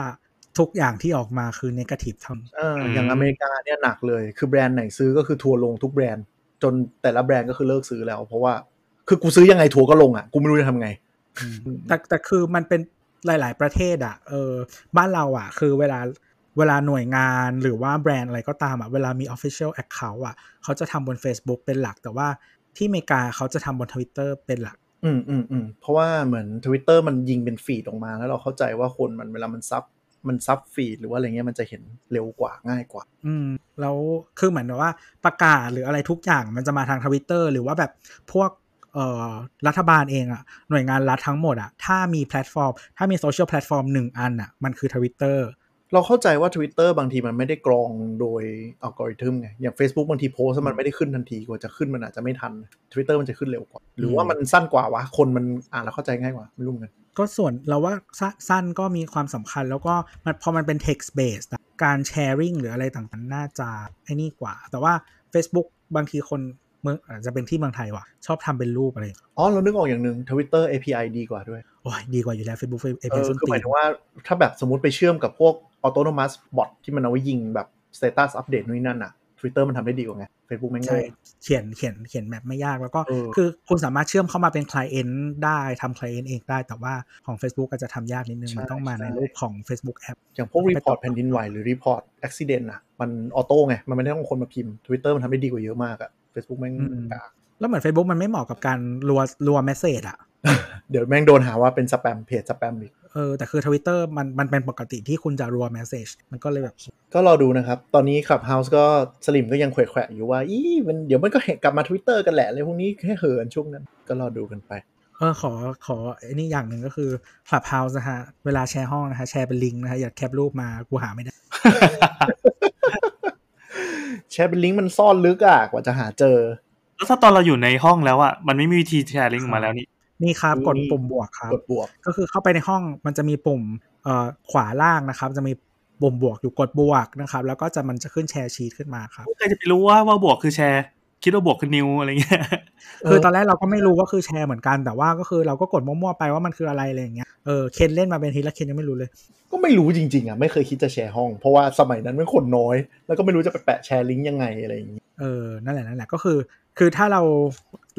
ทุกอย่างที่ออกมาคือ negative ทั้งเอออย่างอเมริกาเนี่ยหนักเลย คือแบรนด์ไหนซื้อก็คือทัวร์ลงทุกแบรนด์ จนแต่ละแบรนด์ก็คือเลิกซื้อแล้ว เพราะว่าคือกูซื้อยังไงทัวร์ก็ลงอะกูไม่รู้จะทำไงแต่แต่คือมันเป็นหลาย ๆ ประเทศอะเออบ้านเราอะ คือเวลาเวลาหน่วยงานหรือว่าแบรนด์อะไรก็ตามอะเวลามี Official Account อะ เขาจะทำบน Facebook เป็นหลัก แต่ว่าที่อเมริกาเขาจะทำบน Twitter เป็นหลัก อืมอืมอืมเพราะว่าเหมือน Twitter มันยิงเป็นฟีดออกมา แล้วเราเข้าใจว่าคนมันเวลามันซับมันซับฟีดหรือว่าอะไรเงี้ยมันจะเห็นเร็วกว่าง่ายกว่า อืมแล้วคือเหมือนว่าประกาศหรืออะไรทุกอย่างมันจะมาทางทวิตเตอร์หรือว่าแบบพวกเอ่อรัฐบาลเองอะหน่วยงานรัฐทั้งหมดอะถ้ามีแพลตฟอร์ม ถ้ามีโซเชียลแพลตฟอร์มหนึ่งอันอะมันคือทวิตเตอร์ เราเข้าใจว่า Twitter บางทีมันไม่ได้กรองโดยอัลกอริทึมไง อย่าง Facebook บางทีโพสต์มันไม่ได้ขึ้นทันทีกว่าจะขึ้นมันอาจจะไม่ทัน Twitter มันจะขึ้นเร็วกว่า หรือว่ามันสั้นกว่าวะ คนมันอ่านแล้วเข้าใจง่ายกว่า ไม่รู้เหมือนกัน ก็ส่วนเราว่าสสั้นก็มีความสำคัญแล้วก็มันพอมันเป็น text based อะการแชร์ r ิ n งหรืออะไรต่างๆ น่าจะไอ้นี่กว่า แต่ว่า Facebook บางทีคน เมืองอาจจะเป็นที่เมืองไทยว่ะ ชอบทำเป็นรูปอะไร อ๋อ เรานึกออกอย่างหนึ่ง Twitter API ดีกว่าด้วย โอ้ยดีกว่าอยู่แล้ว Facebook เอ API อส้นคือตีหมายนถึงว่าถ้าแบบสมมติไปเชื่อมกับพวก autonomous bot ที่มันเอาไว้ยิงแบบ status update นู่นนนั่นอะ Twitter มันทำได้ดีกว่าไง Facebook แม่งโง่ใช่เขียนเขียนเขียนแมปไม่ยากแล้วก็เออคือคุณสามารถเชื่อมเข้ามาเป็น client ได้ทำ client เองได้ แต่ว่าของ Facebook ก็จะทำยากนิดนึง มันต้องมาในรูปของ Facebook App อย่างพวก report แผ่นดินไหวหรือ report accident อะมัน auto ไง มันไม่ได้ต้องคนมาพิมพ์ Twitter มันทำได้ดีกว่าเยอะมากอะ Facebook แม่งอืมกากแล้วเหมือน Facebook มันไม่เหมาะกับการรัวรัว message อะเดี๋ยวแม่งโดนหาว่าเป็นสแปมเพจสแปมอีกเออแต่คือ Twitter มันมันเป็นปกติที่คุณจะรัว message มันก็เลยแบบ ก็รอดูนะครับ ตอนนี้ Clubhouse ก็สลิมก็ยังแขวะๆอยู่ว่า อีมันเดี๋ยวมันก็เห็นกลับมา Twitter กันแหละเลยพวกนี้แค่เหินช่วงนั้น ก็รอดูกันไปเออขอขอไอ้นี่อย่างหนึ่งก็คือ Clubhouse นะฮะ เวลาแชร์ห้องนะฮะ แชร์เป็นลิงก์นะฮะ อย่าแคปรูปมา กูหาไม่ได้ แชร์เป็นลิงก์มันซ่อนลึกอะกว่าจะหาเจอ แล้วถ้าตอนเราอยู่ในห้องแล้วอะมันไม่มีวิธีแชร์ลิงก์มาแล้วนี่นี่ครับนี่กดปุ่มบวกครับกดบวก ก็คือเข้าไปในห้องมันจะมีปุ่มเอ่อขวาล่างนะครับ จะมีปุ่มบวกอยู่กดบวกนะครับ แล้วก็จะมันจะขึ้นแชร์ชีตขึ้นมาครับใครจะไปรู้ว่าว่าบวกคือแชร์ คิดว่าบวกคือนิวอะไรเงี้ยคือตอนแรกเราก็ไม่รู้ว่าคือแชร์เหมือนกันแต่ว่าก็คือเราก็กดมั่วๆไปว่ามันคืออะไรอะไรอย่างเงี้ยเออเคนเล่นมาเป็นทีแล้วเคนยังไม่รู้เลย ก็ไม่รู้จริงๆอะไม่เคยคิดจะแชร์ห้อง เพราะว่าสมัยนั้นมันคนน้อย แล้วก็ไม่รู้จะไปแปะแชร์ลิงก์ยังไงอะไรอย่างนี้เออนั่นแหละนั่นแหละก็คือ คือถ้าเรา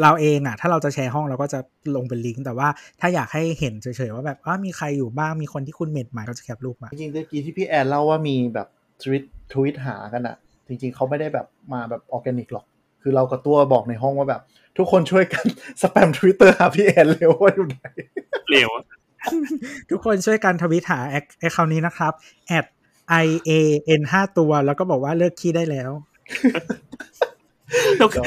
เราเองอะ ถ้าเราจะแชร์ห้องเราก็จะลงเป็นลิงก์แต่ว่าถ้าอยากให้เห็นเฉยๆว่าแบบอ่ามีใครอยู่บ้างมีคนที่คุณเมทหมายก็จะแคปรูปมาจริงๆเมื่อกี้ที่พี่แอนเล่าว่ามีแบบทวิตทวิตหากันอะ จริง ๆเขาไม่ได้แบบมาแบบออร์แกนิกหรอก คือเรากับตัวบอกในห้องว่าแบบ ทุกคนช่วยกันสแปมทวิตเตอร์หาพี่แอนเร็วว่าอยู่ไหนเร็วทุกคนช่วยกันทวิตหาแอค account นี้นะครับ at i a n 5ตัว แล้วก็บอกว่าเลิกขี้ได้แล้วแล้วคือ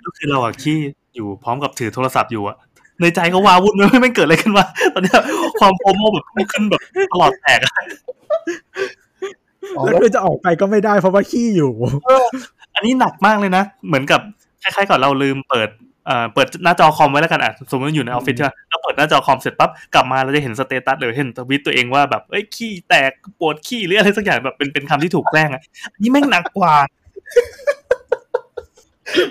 แล้วคือเราอะขี้อยู่พร้อมกับถือโทรศัพท์อยู่อะในใจก็ว้าวุ่นไม่ไม่เกิดอะไรขึ้นมาตอนเนี้ยความ FOMO แบบพุ่งขึ้นแบบตลอดแตกอะอ๋อแล้วแล้วคือจะออกไปก็ไม่ได้เพราะว่าขี้อยู่ อันนี้หนักมากเลยนะ เหมือนกับคล้ายๆกับเราลืมเปิดเอ่อเปิดหน้าจอคอมไว้แล้วกันอะสมมติอยู่ในออฟฟิศใช่ไหมเราเปิดหน้าจอคอมเสร็จปั๊บกลับมาเราจะเห็นสเตตัสหรือเห็นทวิตตัวเองว่าแบบเอ้ยขี้แตกปวดขี้หรืออะไรสักอย่างแบบเป็นเป็นคำที่ถูกแกล้งอะอันนี้แม่งหนักกว่า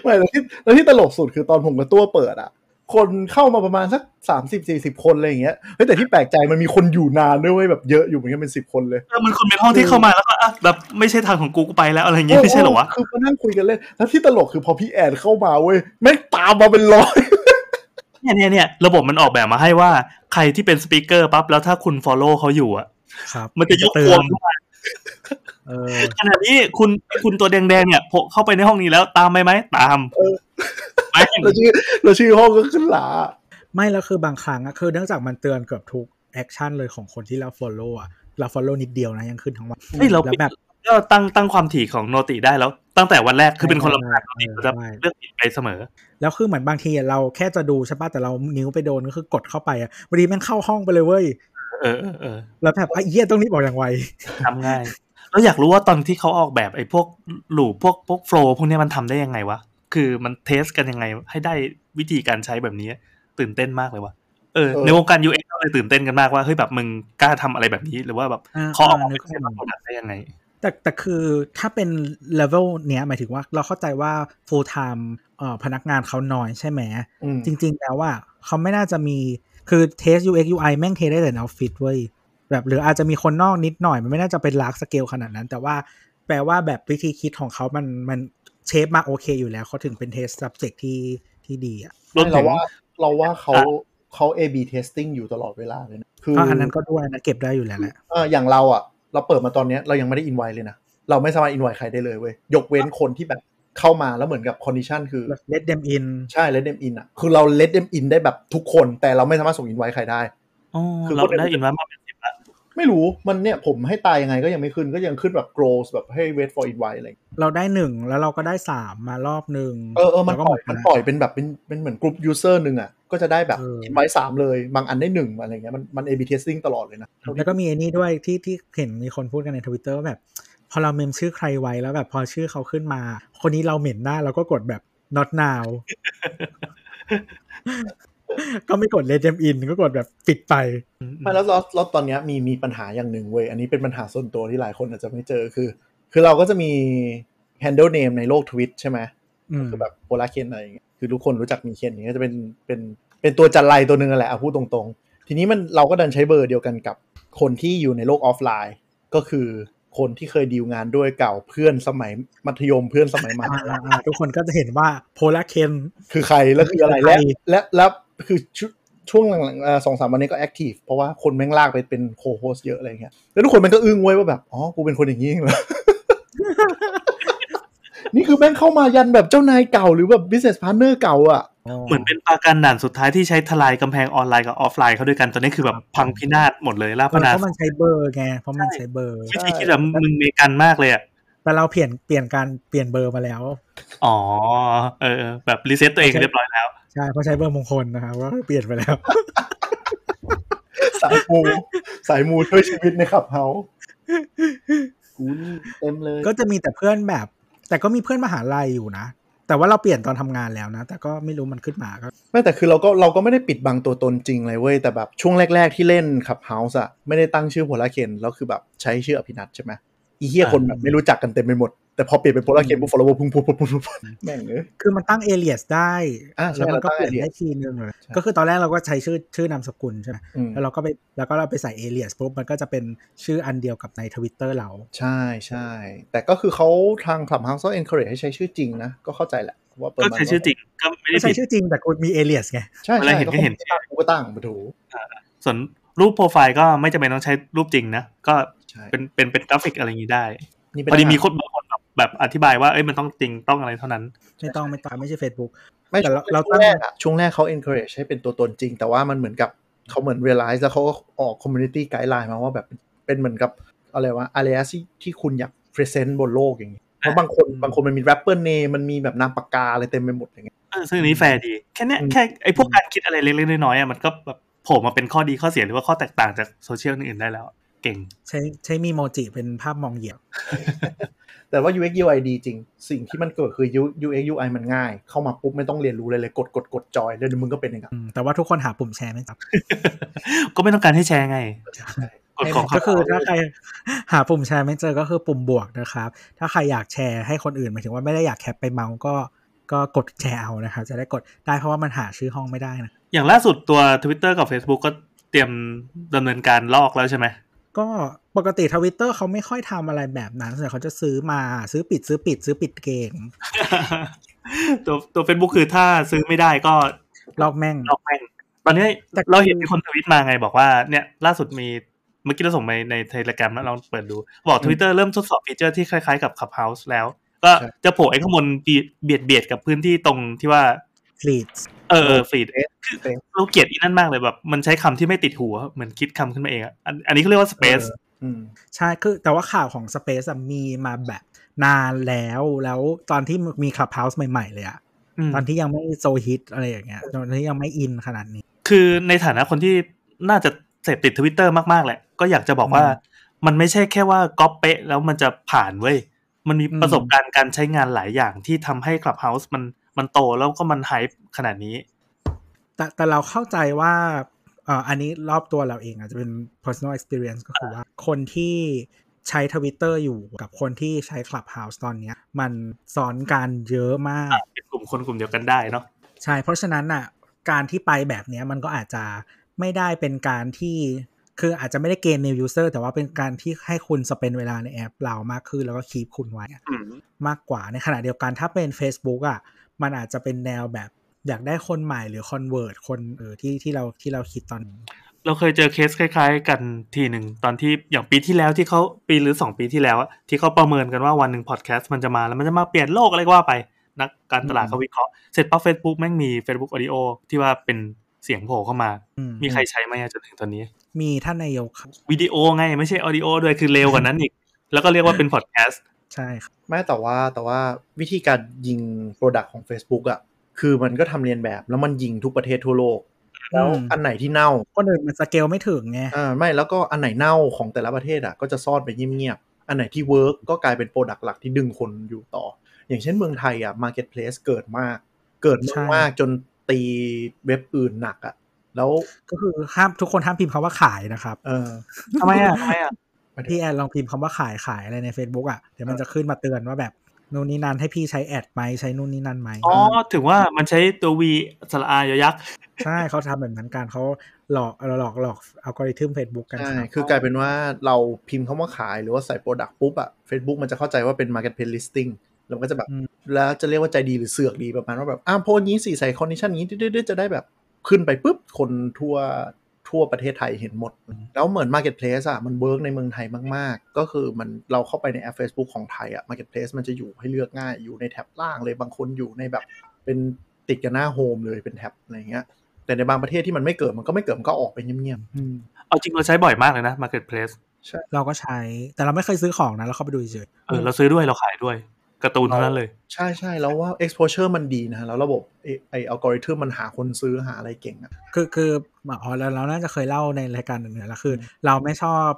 ไม่แล้วที่แล้วที่ตลกสุดคือตอนผมกับตัวเปิดอะ คนเข้ามาประมาณสักสามสิบสี่สิบคนอะไรอย่างเงี้ยเฮ้ยแต่ที่แปลกใจมันมีคนอยู่นานด้วยเวยแบบเยอะอยู่เหมือนกันเป็นสิบคนเลยเออมันคนเป็นห้องที่เข้ามาแล้วก็อะแบบไม่ใช่ทางของกูกูไปแล้วอะไรอย่างเงี้ยไม่ใช่เหรอวะคือมานั่งคุยกันเล่นแล้วที่ตลกคือพอพี่แอนเข้ามาเว้ยแม่งตามมาเป็นร้อยเนี่ยเนี่ยเนี่ยระบบมันออกแบบมาให้ว่าใครที่เป็นสปีกเกอร์ปั๊บแล้วถ้าคุณ follow เขาอยู่อะครับมันจะยกเตืพอวนงขึ้นมาเออขณะที่คุณคุณตัวแดงๆเนี่ยโผล่เข้าไปในห้องนี้แล้วตามไปไหมตาม ไปแล้วชื่อแล้วชื่อห้องก็ขึ้นหลา ไม่แล้วคือบางครั้งอะคือเนื่องจากมันเตือนเกือบทุก action เลยของคนที่เรา follow อะเรา follow นิดเดียวนะยังขึ้นทั้งวันเฮ้ยเราแล้วแบบก็ตั้งตั้งความถี่ของ noti ได้แล้ว ตั้งแต่วันแรกคือเป็นคนละพัน noti เราจะใช่เลือกปิดไปเสมอ แล้วคือเหมือนบางทีอะเราแค่จะดูใช่ปะแต่เรานิ้วไปโดนก็คือกดเข้าไปอะวันนี้แม่งเข้าห้องไปเลยเว้ยเออเออเออแล้วแบบไอ้เหี้ยต้องรีบออกอย่างไวทำง่าย แล้วอยากรู้ว่าตอนที่เขาออกแบบไอ้พวก loop พวกพวก flow พวกเนี้ยมันทำได้ยังไงวะ คือมัน test กันยังไง ให้ได้วิธีการใช้แบบนี้ ตื่นเต้นมากเลยวะเออเออในวงการ UX ก็เลยตื่นเต้นกันมากว่าเฮ้ยแบบมึงกล้าทำอะไรแบบนี้ หรือว่าแบบอ่าเขาออกอ่ามานึกเป็นออก product ได้ยังไงแต่แต่คือถ้าเป็นเลเวลเนี้ยหมายถึงว่าเราเข้าใจว่า full time เอ่อพนักงานเขาน้อยใช่ไหมอืมจริง ๆ แล้วว่าเขาไม่น่าจะมีคือเทส UX UI แม่งเทสได้แต่ในออฟฟิศเว้ยแบบหรืออาจจะมีคนนอกนิดหน่อย มันไม่น่าจะเป็น large scale ขนาดนั้น แต่ว่าแปลว่าแบบวิธีคิดของเขามันมัน shape มาโอเคอยู่แล้วเขาถึงเป็นเทส subject ที่ที่ดีอะรวมไม่ถึเรางว่าเราว่าเขาอะเขา A/B testing อยู่ตลอดเวลาเลยนะคือก็อันนั้นก็ด้วยนะเก็บได้อยู่แล้วแหละเอออย่างเราอะ เราเปิดมาตอนเนี้ยเรายังไม่ได้อินไวเลยนะ เราไม่สามารถอินไวใครได้เลยเว้ย ยกเว้นคนที่แบบเข้ามาแล้วเหมือนกับ condition คือ let them in ใช่ let them in อะ คือเรา let them in ได้แบบทุกคน แต่เราไม่สามารถส่งอินไวใครได้อ๋อคือเราคนอื่นได้อินว่ามาเป็นสิบละ ไม่รู้มันเนี่ยผมให้ตายยังไงก็ยังไม่ขึ้นก็ยังขึ้นแบบ grows แบบให้ wait for invite อะไรอย่างเงี้ยเราได้หนึ่งแล้วเราก็ได้สามมารอบหนึ่งเออเออมันแล้วก็ปหล่มอยดไปมันแล้วปล่อยเป็นแบบเป็นเป็นเหมือน group user หนึ่งอะก็จะได้แบบเออ invite สามเลย บางอันได้หนึ่งอะไรเงี้ยมันมัน A/B testing ตลอดเลยนะ แล้วก็มีไอ้นี่ด้วยที่ที่เห็นมีคนพูดกันในทวิตเตอร์ว่าแบบ พอเราเมมชื่อใครไว้แล้วแบบพอชื่อเขาขึ้นมา คนนี้เราเหม็นหน้าเราก็กดแบบ not now ก็ไม่กด let them in ก็กดแบบปิดไปไม่แล้วแล้วแล้วตอนเนี้ยมีมีปัญหาอย่างหนึ่งเว้ย อันนี้เป็นปัญหาส่วนตัวที่หลายคนอาจจะไม่เจอคือ คือเราก็จะมี handle name ในโลกทวิตใช่ไหมอืมคือแบบโพลาเคนอะไรอย่างเงี้ยคือทุกคนรู้จักมีเคนอย่างเงี้ยจะเป็นเป็นเป็นตัวจันไรตัวหนึ่งนั่นแหละเอาพูดตรงๆ ทีนี้มันเราก็ดันใช้เบอร์เดียวกันกับคนที่อยู่ในโลกออฟไลน์ ก็คือคนที่เคยดีลงานด้วยเก่าเพื่อนสมัยมัธยมเพื่อนสมัยมหาลัยอ่าๆๆทุกคนก็จะเห็นว่าโพลาเคนคือใครแล้วคืออะไรใครและและและ คือชุช่วงหลังๆเอ่อสองสามวันนี้ก็แอคทีฟเพราะว่าคนแม่งลากไปเป็นโคโฮสเยอะอะไรเงี้ยแล้วทุกคนมันก็อึ้งไว้ยว่าแบบอ๋อกูเป็นคนอย่างนี้เองเหรอนี่คือแม่งเข้ามายันแบบเจ้านายเก่าหรือแบบ business partner เก่าอะเหมือนเป็นปราการด่านสุดท้ายที่ใช้ทลายกำแพงออนไลน์กับออฟไลน์เขาด้วยกัน ตอนนี้คือแบบพังพินาศหมดเลยล่าเอพอนาเพราะมันใช้เบอร์ไงเพราะมันใช้เบอร์วิธีคิดแบบมึงเมกันมากเลยอะแต่เราเปลี่ยนเปลี่ยนการเปลี่ยนเบอร์มาแล้ว อ๋อ เออเออแบบ reset ตัวเองเรียบร้อยแล้ว ใช่เพราะใช้เบอร์มงคลนะครับว่าเปลี่ยนไปแล้ว สายมูสายมูช่วยชีวิตใน Clubhouse กูนี่เต็มเลย ก็จะมีแต่เพื่อนแบบ แต่ก็มีเพื่อนมหาลัยอยู่นะแต่ว่าเราเปลี่ยนตอนทำงานแล้วนะ แต่ก็ไม่รู้มันขึ้นมาก็ไม่แต่คือเราก็เราก็ไม่ได้ปิดบังตัวตนจริงเลยเว้ย แต่แบบช่วงแรก ๆ ที่เล่น Clubhouse อะไม่ได้ตั้งชื่อโพลาเคนแล้วคือแบบใช้ชื่ออภินัทใช่ไหมอีเหี้ยอ่าคนแบบไม่รู้จักกันเต็มไปหมด แต่พอเปลี่ยนเป็นโพลาเคนปุ๊บ follow พุ่งพุ่งพุ่งพุ่งพุ่งแม่งเอ้ยคือมันตั้ง alias ได้อ่าใช่แล้วมันก็เราเปตั้งลี่ยน alias ได้ทีนึงเลยใช่ก็คือตอนแรกเราก็ใช้ชื่อชื่อนามสกุลใช่ไหมอืมแล้วเราก็ไปแล้วก็เราไปใส่ alias ปุ๊บมันก็จะเป็นชื่ออันเดียวกับในทวิตเตอร์เรา ใช่ใช่แต่ก็คือเขาทาง Clubhouse ก็ encourage ให้ใช้ชื่อจริงนะ ก็เข้าใจแหละว่าเปิดก็มาใช้ชื่อจริงก็ไม่ได้ไม่ใช่ผิดชื่อจริงแต่กูมี alias ไงใช่เวลาใช่เห็นก็เห็นตั้งกูก็ตั้งมาถูส่วนรูปโปรไฟล์ก็ไม่จำเป็นต้องใช้รูปจริงนะก็ใช่เป็นเป็นเป็นกราฟิกอะไรอย่างนี้ได้นี่เป็นพอดีมีอาคนบางคนแบบ แบบอธิบายว่าเอ้ยมันต้องจริงต้องอะไรเท่านั้น ไม่ต้องไม่ต้องไม่ใช่ Facebook ไม่แต่ช่วเรางเราช่วตั้งงแรกอะช่วงแรกเขา encourage ให้เป็นตัวตนจริง แต่ว่ามันเหมือนกับเขาเหมือน realize แล้วเขาก็ออก community guideline มาว่าแบบเป็นเหมือนกับอะไรวะ alias ที่ที่คุณอยาก present บนโลกอย่างเงี้ยเพราะบางคนบางคนมันมี rapper name มันมีแบบนามปากกาอะไรเต็มไปหมดอย่างเงี้ยเออซึ่งอันนี้แฟร์ดี แค่เนี้ยอืมแค่ไอ้พวกการคิดอะไรเล็กๆน้อยๆอะมันก็แบบโผล่มาเป็นข้อดีข้อเสียหรือว่าข้อแตกต่างจากโซเชียลอื่นๆได้แล้ว เก่ง ใช้ใช้มีโมจิเป็นภาพมองเหยียบ แต่ว่า UX UI ดีจริง สิ่งที่มันเกิดคือ UX UI มันง่าย เข้ามาปุ๊บไม่ต้องเรียนรู้เลยเลย กดกดกดจอยแล้วเดี๋ยวมึงก็เป็นเองอะอืมแต่ว่าทุกคนหาปุ่มแชร์ไม่จับ ก็ไม่ต้องการให้แชร์ไงกดของก็คือเขาถ้าใครหาปุ่มแชร์ไม่เจอก็คือปุ่มบวกนะครับ ถ้าใครอยากแชร์ให้คนอื่นหมายถึงว่าไม่ได้อยากแคปไปเมาส์ก็ก็กดแชร์เอานะครับจะได้กดได้เพราะว่ามันหาชื่อห้องไม่ได้นะอย่างล่าสุดตัว Twitter กับ Facebook ก็เตรียมดำเนินการลอกแล้วใช่ไหม ก็ปกติทวิตเตอร์เขาไม่ค่อยทำอะไรแบบนั้นส่วนใหญ่เขาจะซื้อมาซื้อปิดซื้อปิด ซื้อปิดเก่งตัวตัว Facebook คือถ้าซื้อไม่ได้ก็ลอกแม่งลอกแม่ง ตอนนี้แต่เราเห็นมีคนทวิตมาไงบอกว่าเนี่ยล่าสุดมีเมื่อกี้เราส่งไปในเทเล gram แล้วเราเปิดดู บอก Twitter เริ่มทดสอบฟีเจอร์ที่คล้ายๆกับ Clubhouse แล้ว ก็จะโผล่ไอ้ข้างบนเบียดเบียดเบียดกับพื้นที่ตรงที่ว่า Fleet เออ เออฟีดเป็นเราเกลียดอีนั่นมากเลยแบบ มันใช้คำที่ไม่ติดหัวเหมือนคิดคำขึ้นมาเองอะอันอันนี้เขาเรียกว่า space อืมใช่คือแต่ว่าข่าวของ Space อะมีมาแบบนานแล้วแล้วตอนที่มี Clubhouse ใหม่ ๆ เลยอะอืมตอนที่ยังไม่ so hit อะไรอย่างเงี้ยตอนที่ยังไม่อินขนาดนี้ คือในฐานะคนที่น่าจะเสพติดทวิตเตอร์มากๆแหละ ก็อยากจะบอกว่าอืมมันไม่ใช่แค่ว่าก๊อปเป๊ะแล้วมันจะผ่านเว้ย มันมีอืมประสบการณ์การใช้งานหลายอย่างที่ทำให้ Clubhouse มัน มันโตแล้วก็มัน hype ขนาดนี้ แต่แต่เราเข้าใจว่าเอ่ออันนี้รอบตัวเราเองอาจจะเป็น personal experience ก็คือว่าคนที่ใช้ทวิตเตอร์อยู่กับคนที่ใช้ Clubhouse ตอนเนี้ยมันซ้อนกันเยอะมาก เป็นกลุ่มคนกลุ่มเดียวกันได้เนาะใช่ เพราะฉะนั้นน่ะการที่ไปแบบเนี้ยมันก็อาจจะไม่ได้เป็นการที่คืออาจจะไม่ได้ gain new user แต่ว่าเป็นการที่ให้คุณ spend เวลาในแอปเรามากขึ้นแล้วก็ keep คุณไว้อะอืมมากกว่าในขณะเดียวกันถ้าเป็น Facebook อะ มันอาจจะเป็นแนวแบบอยากได้คนใหม่หรือ convert คนเออที่ที่เราที่เราคิดตอนนี้เราเคยเจอเคสคล้าย ๆ กันทีหนึ่งตอนที่อย่างปีที่แล้วที่เขาปีหรือสองปีที่แล้วอะที่เขาประเมินกันว่าวันหนึ่งพอดแคสต์มันจะมาแล้วมันจะมาเปลี่ยนโลกอะไรก็ว่าไป นักการตลาดเขาวิเคราะห์เสร็จปั๊บเฟซบุ๊กแม่งมี Facebook Audio ที่ว่าเป็นเสียงโผล่เข้ามาอืมมีใครใช้ไหมอะจนถึงตอนนี้ มีท่านนายกครับวิดีโอไงไม่ใช่ออดิโอด้วยคือเร็วกว่านั้นอีก แล้วก็เรียกว่าเป็นพอดแคสต์ ใช่ครับไม่แต่ว่าแต่ว่าวิธีการยิง product ของ Facebook อะ่ะคือมันก็ทำเลียนแบบแล้วมันยิงทุกประเทศทั่วโลก แล้วอันไหนที่เน่าคนอื่นมันสเกลไม่ถึงไงอ่าไม่แล้วก็อันไหนเน่าของแต่ละประเทศอะ่ะก็จะซ่อนไปเงียบๆอันไหนที่ work ก็กลายเป็น product หลักที่ดึงคนอยู่ต่อ อย่างเช่นเมืองไทยอะ่ะ Marketplace เกิดมาก เกิดใช่มากๆจนตีเว็บอื่นหนักอะ่ะแล้วก็คือห้ามทุกคนห้ามพิมพ์คำว่าขายนะครับ เออทำไมอะทำไมอะ พี่แอนลองพิมพ์คำว่าขายขายอะไรใน Facebook อะเดี๋ยวมันจะขึ้นมาเตือนว่าแบบนู่นนี่นั่นให้พี่ใช้ ad ไหมใช้นู่นนี่นั่นไหมอ๋อถึงว่ามันใช้ตัว V สระอายอยักษ์ใช่เขาทำแบบนั้นการเขาหลอกหลอกหลอกอัลกอริทึม Facebook กันใช่ครับคือกลายเป็นว่าเราพิมพ์คำว่าขายหรือว่าใส่ product ปุ๊บอะ Facebook มันจะเข้าใจว่าเป็น Marketplace listing แล้วมันก็จะแบบอืมแล้วจะเรียกว่าใจดีหรือเสือกดีประมาณว่าแบบอ้าวโพสต์นี้สี่ใส่ condition นี้ดื้อๆจะได้แบบขึ้นไปปุ๊บคนทั่ว ทั่วประเทศไทยเห็นหมด แล้วเหมือน Marketplace อะมัน work ในเมืองไทยมาก ๆ ก็คือมันเราเข้าไปในแอป Facebook ของไทยอะ Marketplace มันจะอยู่ให้เลือกง่ายอยู่ใน tab ล่างเลยบางคนอยู่ในแบบเป็นติดกับหน้า home เลยเป็น tab อะไรเงี้ยแต่ในบางประเทศที่มันไม่เกิดมันก็ไม่เกิดมันก็ออกไปเงียบอืมเอาจริงเราใช้บ่อยมากเลยนะ Marketplace เราก็ใช้แต่เราไม่เคยซื้อของนะเราเข้าไปดูเฉยเออเราซื้อด้วยเราขายด้วย การ์ตูนเท่านั้นเลยๆใช่ใช่แล้วว่า exposure มันดีนะแล้วระบบ AI อัลกอริทึมมันหาคนซื้อหาอะไรเก่งอะคือคืออ๋อเราเราน่าจะเคยเล่าในรายการอื่นๆแล้วคือ เราไม่ชอบ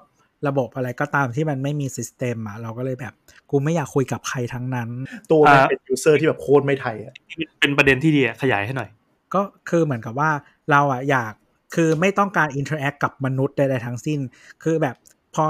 ระบบอะไรก็ตามที่มันไม่มี system อะเราก็เลยแบบกูไม่อยากคุยกับใครทั้งนั้น ตัวมันอ่าเป็น user ที่แบบโคตรไม่ไทยอะเป็นประเด็นที่ดีอะขยายให้หน่อย ก็คือเหมือนกับว่าเราอะอยากคือไม่ต้องการ interact กับมนุษย์ใดๆทั้งสิ้น คือแบบพอ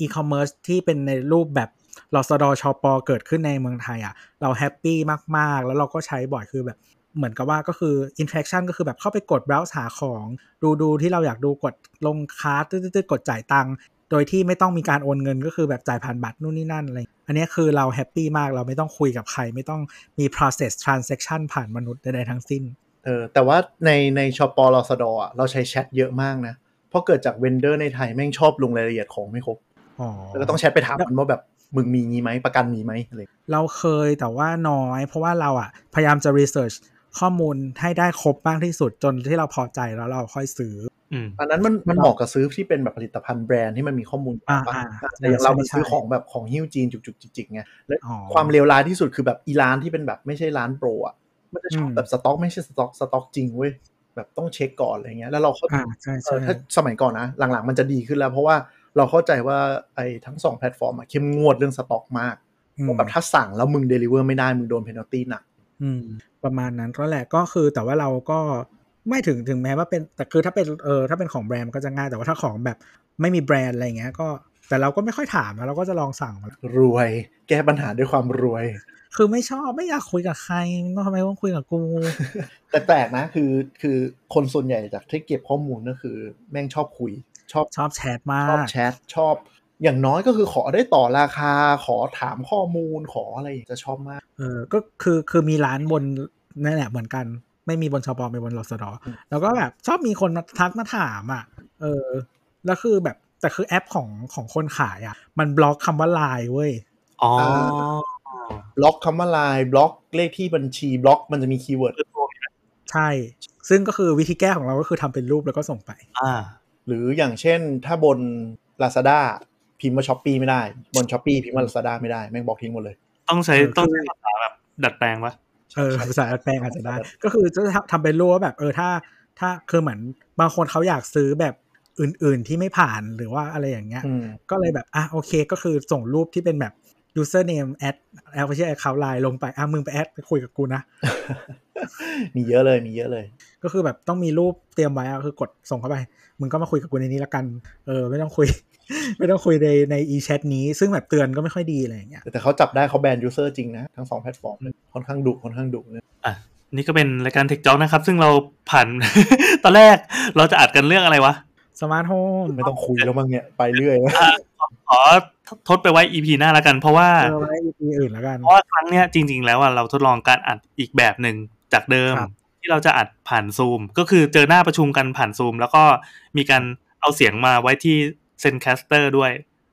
อีคอมเมิร์ซที่เป็นในรูปแบบ ลอสดอชอปอเกิดขึ้นในเมืองไทยอะเรา happy มาก ๆ แล้วเราก็ใช้บ่อยคือแบบเหมือนกับว่าก็คือ interaction ก็คือแบบเข้าไปกด browse หาของดูดูที่เราอยากดูกดลง cart ตืดๆกดจ่ายตังค์โดยที่ไม่ต้องมีการโอนเงินก็คือแบบจ่ายผ่านบัตรนู่นนี่นั่นอะไรอันเนี้ยคือเรา happy มากเราไม่ต้องคุยกับใคร ไม่ต้องมี process transaction ผ่านมนุษย์ใดๆทั้งสิ้นเออแต่ว่าในในชอปอลอสดอะเราใช้แชทเยอะมากนะเพราะเกิดจากเวนเดอร์ในไทยแม่งชอบลงรายละเอียดของไม่ครบอ๋อแล้วก็ต้องแชทไปถามมันว่าแบบ มึงมีงี้ไหมประกันมีไหมอะไรเราเคยแต่ว่าน้อย เพราะว่าเราอะพยายามจะ research ข้อมูลให้ได้ครบมากที่สุดจนที่เราพอใจแล้วเราค่อยซื้ออืมอันนั้นมันมันเหมาะกับซื้อที่เป็นแบบผลิตภัณฑ์แบรนด์ที่มันมีข้อมูลอ่าปะอ่าแต่อย่างเราใช่มันซื้อใช่ของแบบของฮิ้วจีนจุกๆจิกๆไงและอ๋อความเลวร้ายที่สุดคือแบบอีร้านที่เป็นแบบไม่ใช่ร้านโปรอะมันจะชอบอืมแบบสต็อกไม่ใช่สต็อกสต็อกจริงเว้ยแบบต้องเช็คก่อนอะไรเงี้ยแล้วเราเข้าอ่าใช่เอใช่อถ้าสมัยก่อนนะหลังๆ มันจะดีขึ้นแล้วเพราะว่า เราเข้าใจว่าไอ้ทั้งสองแพลตฟอร์มอะเข้มงวดเรื่องสต็อกมากอืมว่าแบบถ้าสั่งแล้วมึง deliver ไม่ได้ มึงโดน penalty หนักอืมประมาณนั้นก็แหละก็คือแต่ว่าเราก็ไม่ถึงถึงแม้ว่าเป็นแต่คือถ้าเป็นเออถ้าเป็นของแบรนด์มันก็จะง่ายแต่ว่าถ้าของแบบไม่มีแบรนด์อะไรเงี้ยก็แต่เราก็ไม่ค่อยถามนะเราก็จะลองสั่งมาเลย แก้ปัญหาด้วยความรวย คือไม่ชอบไม่อยากคุยกับใครมึงต้องทำไมต้องคุยกับกู แต่แปลกนะคือคือคนส่วนใหญ่จากที่เก็บข้อมูลก็คือ แม่งชอบคุย ชอบชอบแชทมาชอบกแชทชอบ อย่างน้อยก็คือขอได้ต่อราคาขอถามข้อมูลขออะไรอย่างเงี้ยจะชอบมากเออก็คือคือมีร้านบนนั่นแหละเหมือนกัน ไม่มีบนชอปอมีบนลอสดออืมแล้วก็แบบชอบมีคนมาทักมาถามอะ เออ แล้วคือแบบแต่คือแอปของของคนขายอะ มันบล็อกคำว่าไลน์เว้ยอ๋อบล็อกคำว่าไลน์บล็อกเลขที่บัญชีบล็อกมันจะมี keyword ใช่ ซึ่งก็คือวิธีแก้ของเราก็คือทำเป็นรูปแล้วก็ส่งไป อ่า หรืออย่างเช่นถ้าบน Lazada พิมพ์ว่า Shopee ไม่ได้ บน Shopee พิมพ์ว่า Lazada ไม่ได้ แม่งบล็อกทิ้งหมดเลย ต้องใช้เออต้องคือใช้ภาษาแบบดัดแปลงปะเออภาษาแปลงอาจจะได้ ก็คือจะทำเป็นรูปว่าแบบเออถ้า ถ้าคือเหมือนบางคนเขาอยากซื้อแบบอื่น ๆ ที่ไม่ผ่านหรือว่าอะไรอย่างเงี้ยอืมก็เลยแบบอะโอเค ก็คือส่งรูปที่เป็นแบบ username add แอปไม่ใช่ account line ลงไปอะมึงไป add ไปคุยกับกูนะ มีเยอะเลยมีเยอะเลย ก็คือแบบต้องมีรูปเตรียมไว้อะคือกดส่งเข้าไป มึงก็มาคุยกับกูในนี้ละกัน เออ ไม่ต้องคุย ไม่ต้องคุยในใน e chat นี้ซึ่งแบบเตือนก็ไม่ค่อยดีอะไรอย่างเงี้ยแต่เขาจับได้เขาแบน user จริงนะ ทั้งสองแพลตฟอร์มเลยค่อนข้างดุค่อนข้างดุเลยอะนี่ก็เป็นรายการเทคจ็อกนะครับ ซึ่งเราผ่านตอนแรกเราจะอัดกันเรื่องอะไรวะ smart home ไม่ต้องคุยแล้วมั้งเนี่ยไปเรื่อยนะขอ ทดไปไว้ EP หน้าแล้วกัน เพราะว่าเออไว้ EP อื่นแล้วกันเพราะว่าครั้งเนี้ยจริง ๆ แล้วอะเราทดลองการอัดอีกแบบหนึ่งจากเดิมครับที่ที่เราจะอัดผ่านซูม ก็คือเจอหน้าประชุมกันผ่านซูม แล้วก็มีการเอาเสียงมาไว้ที่ Zencastr ด้วย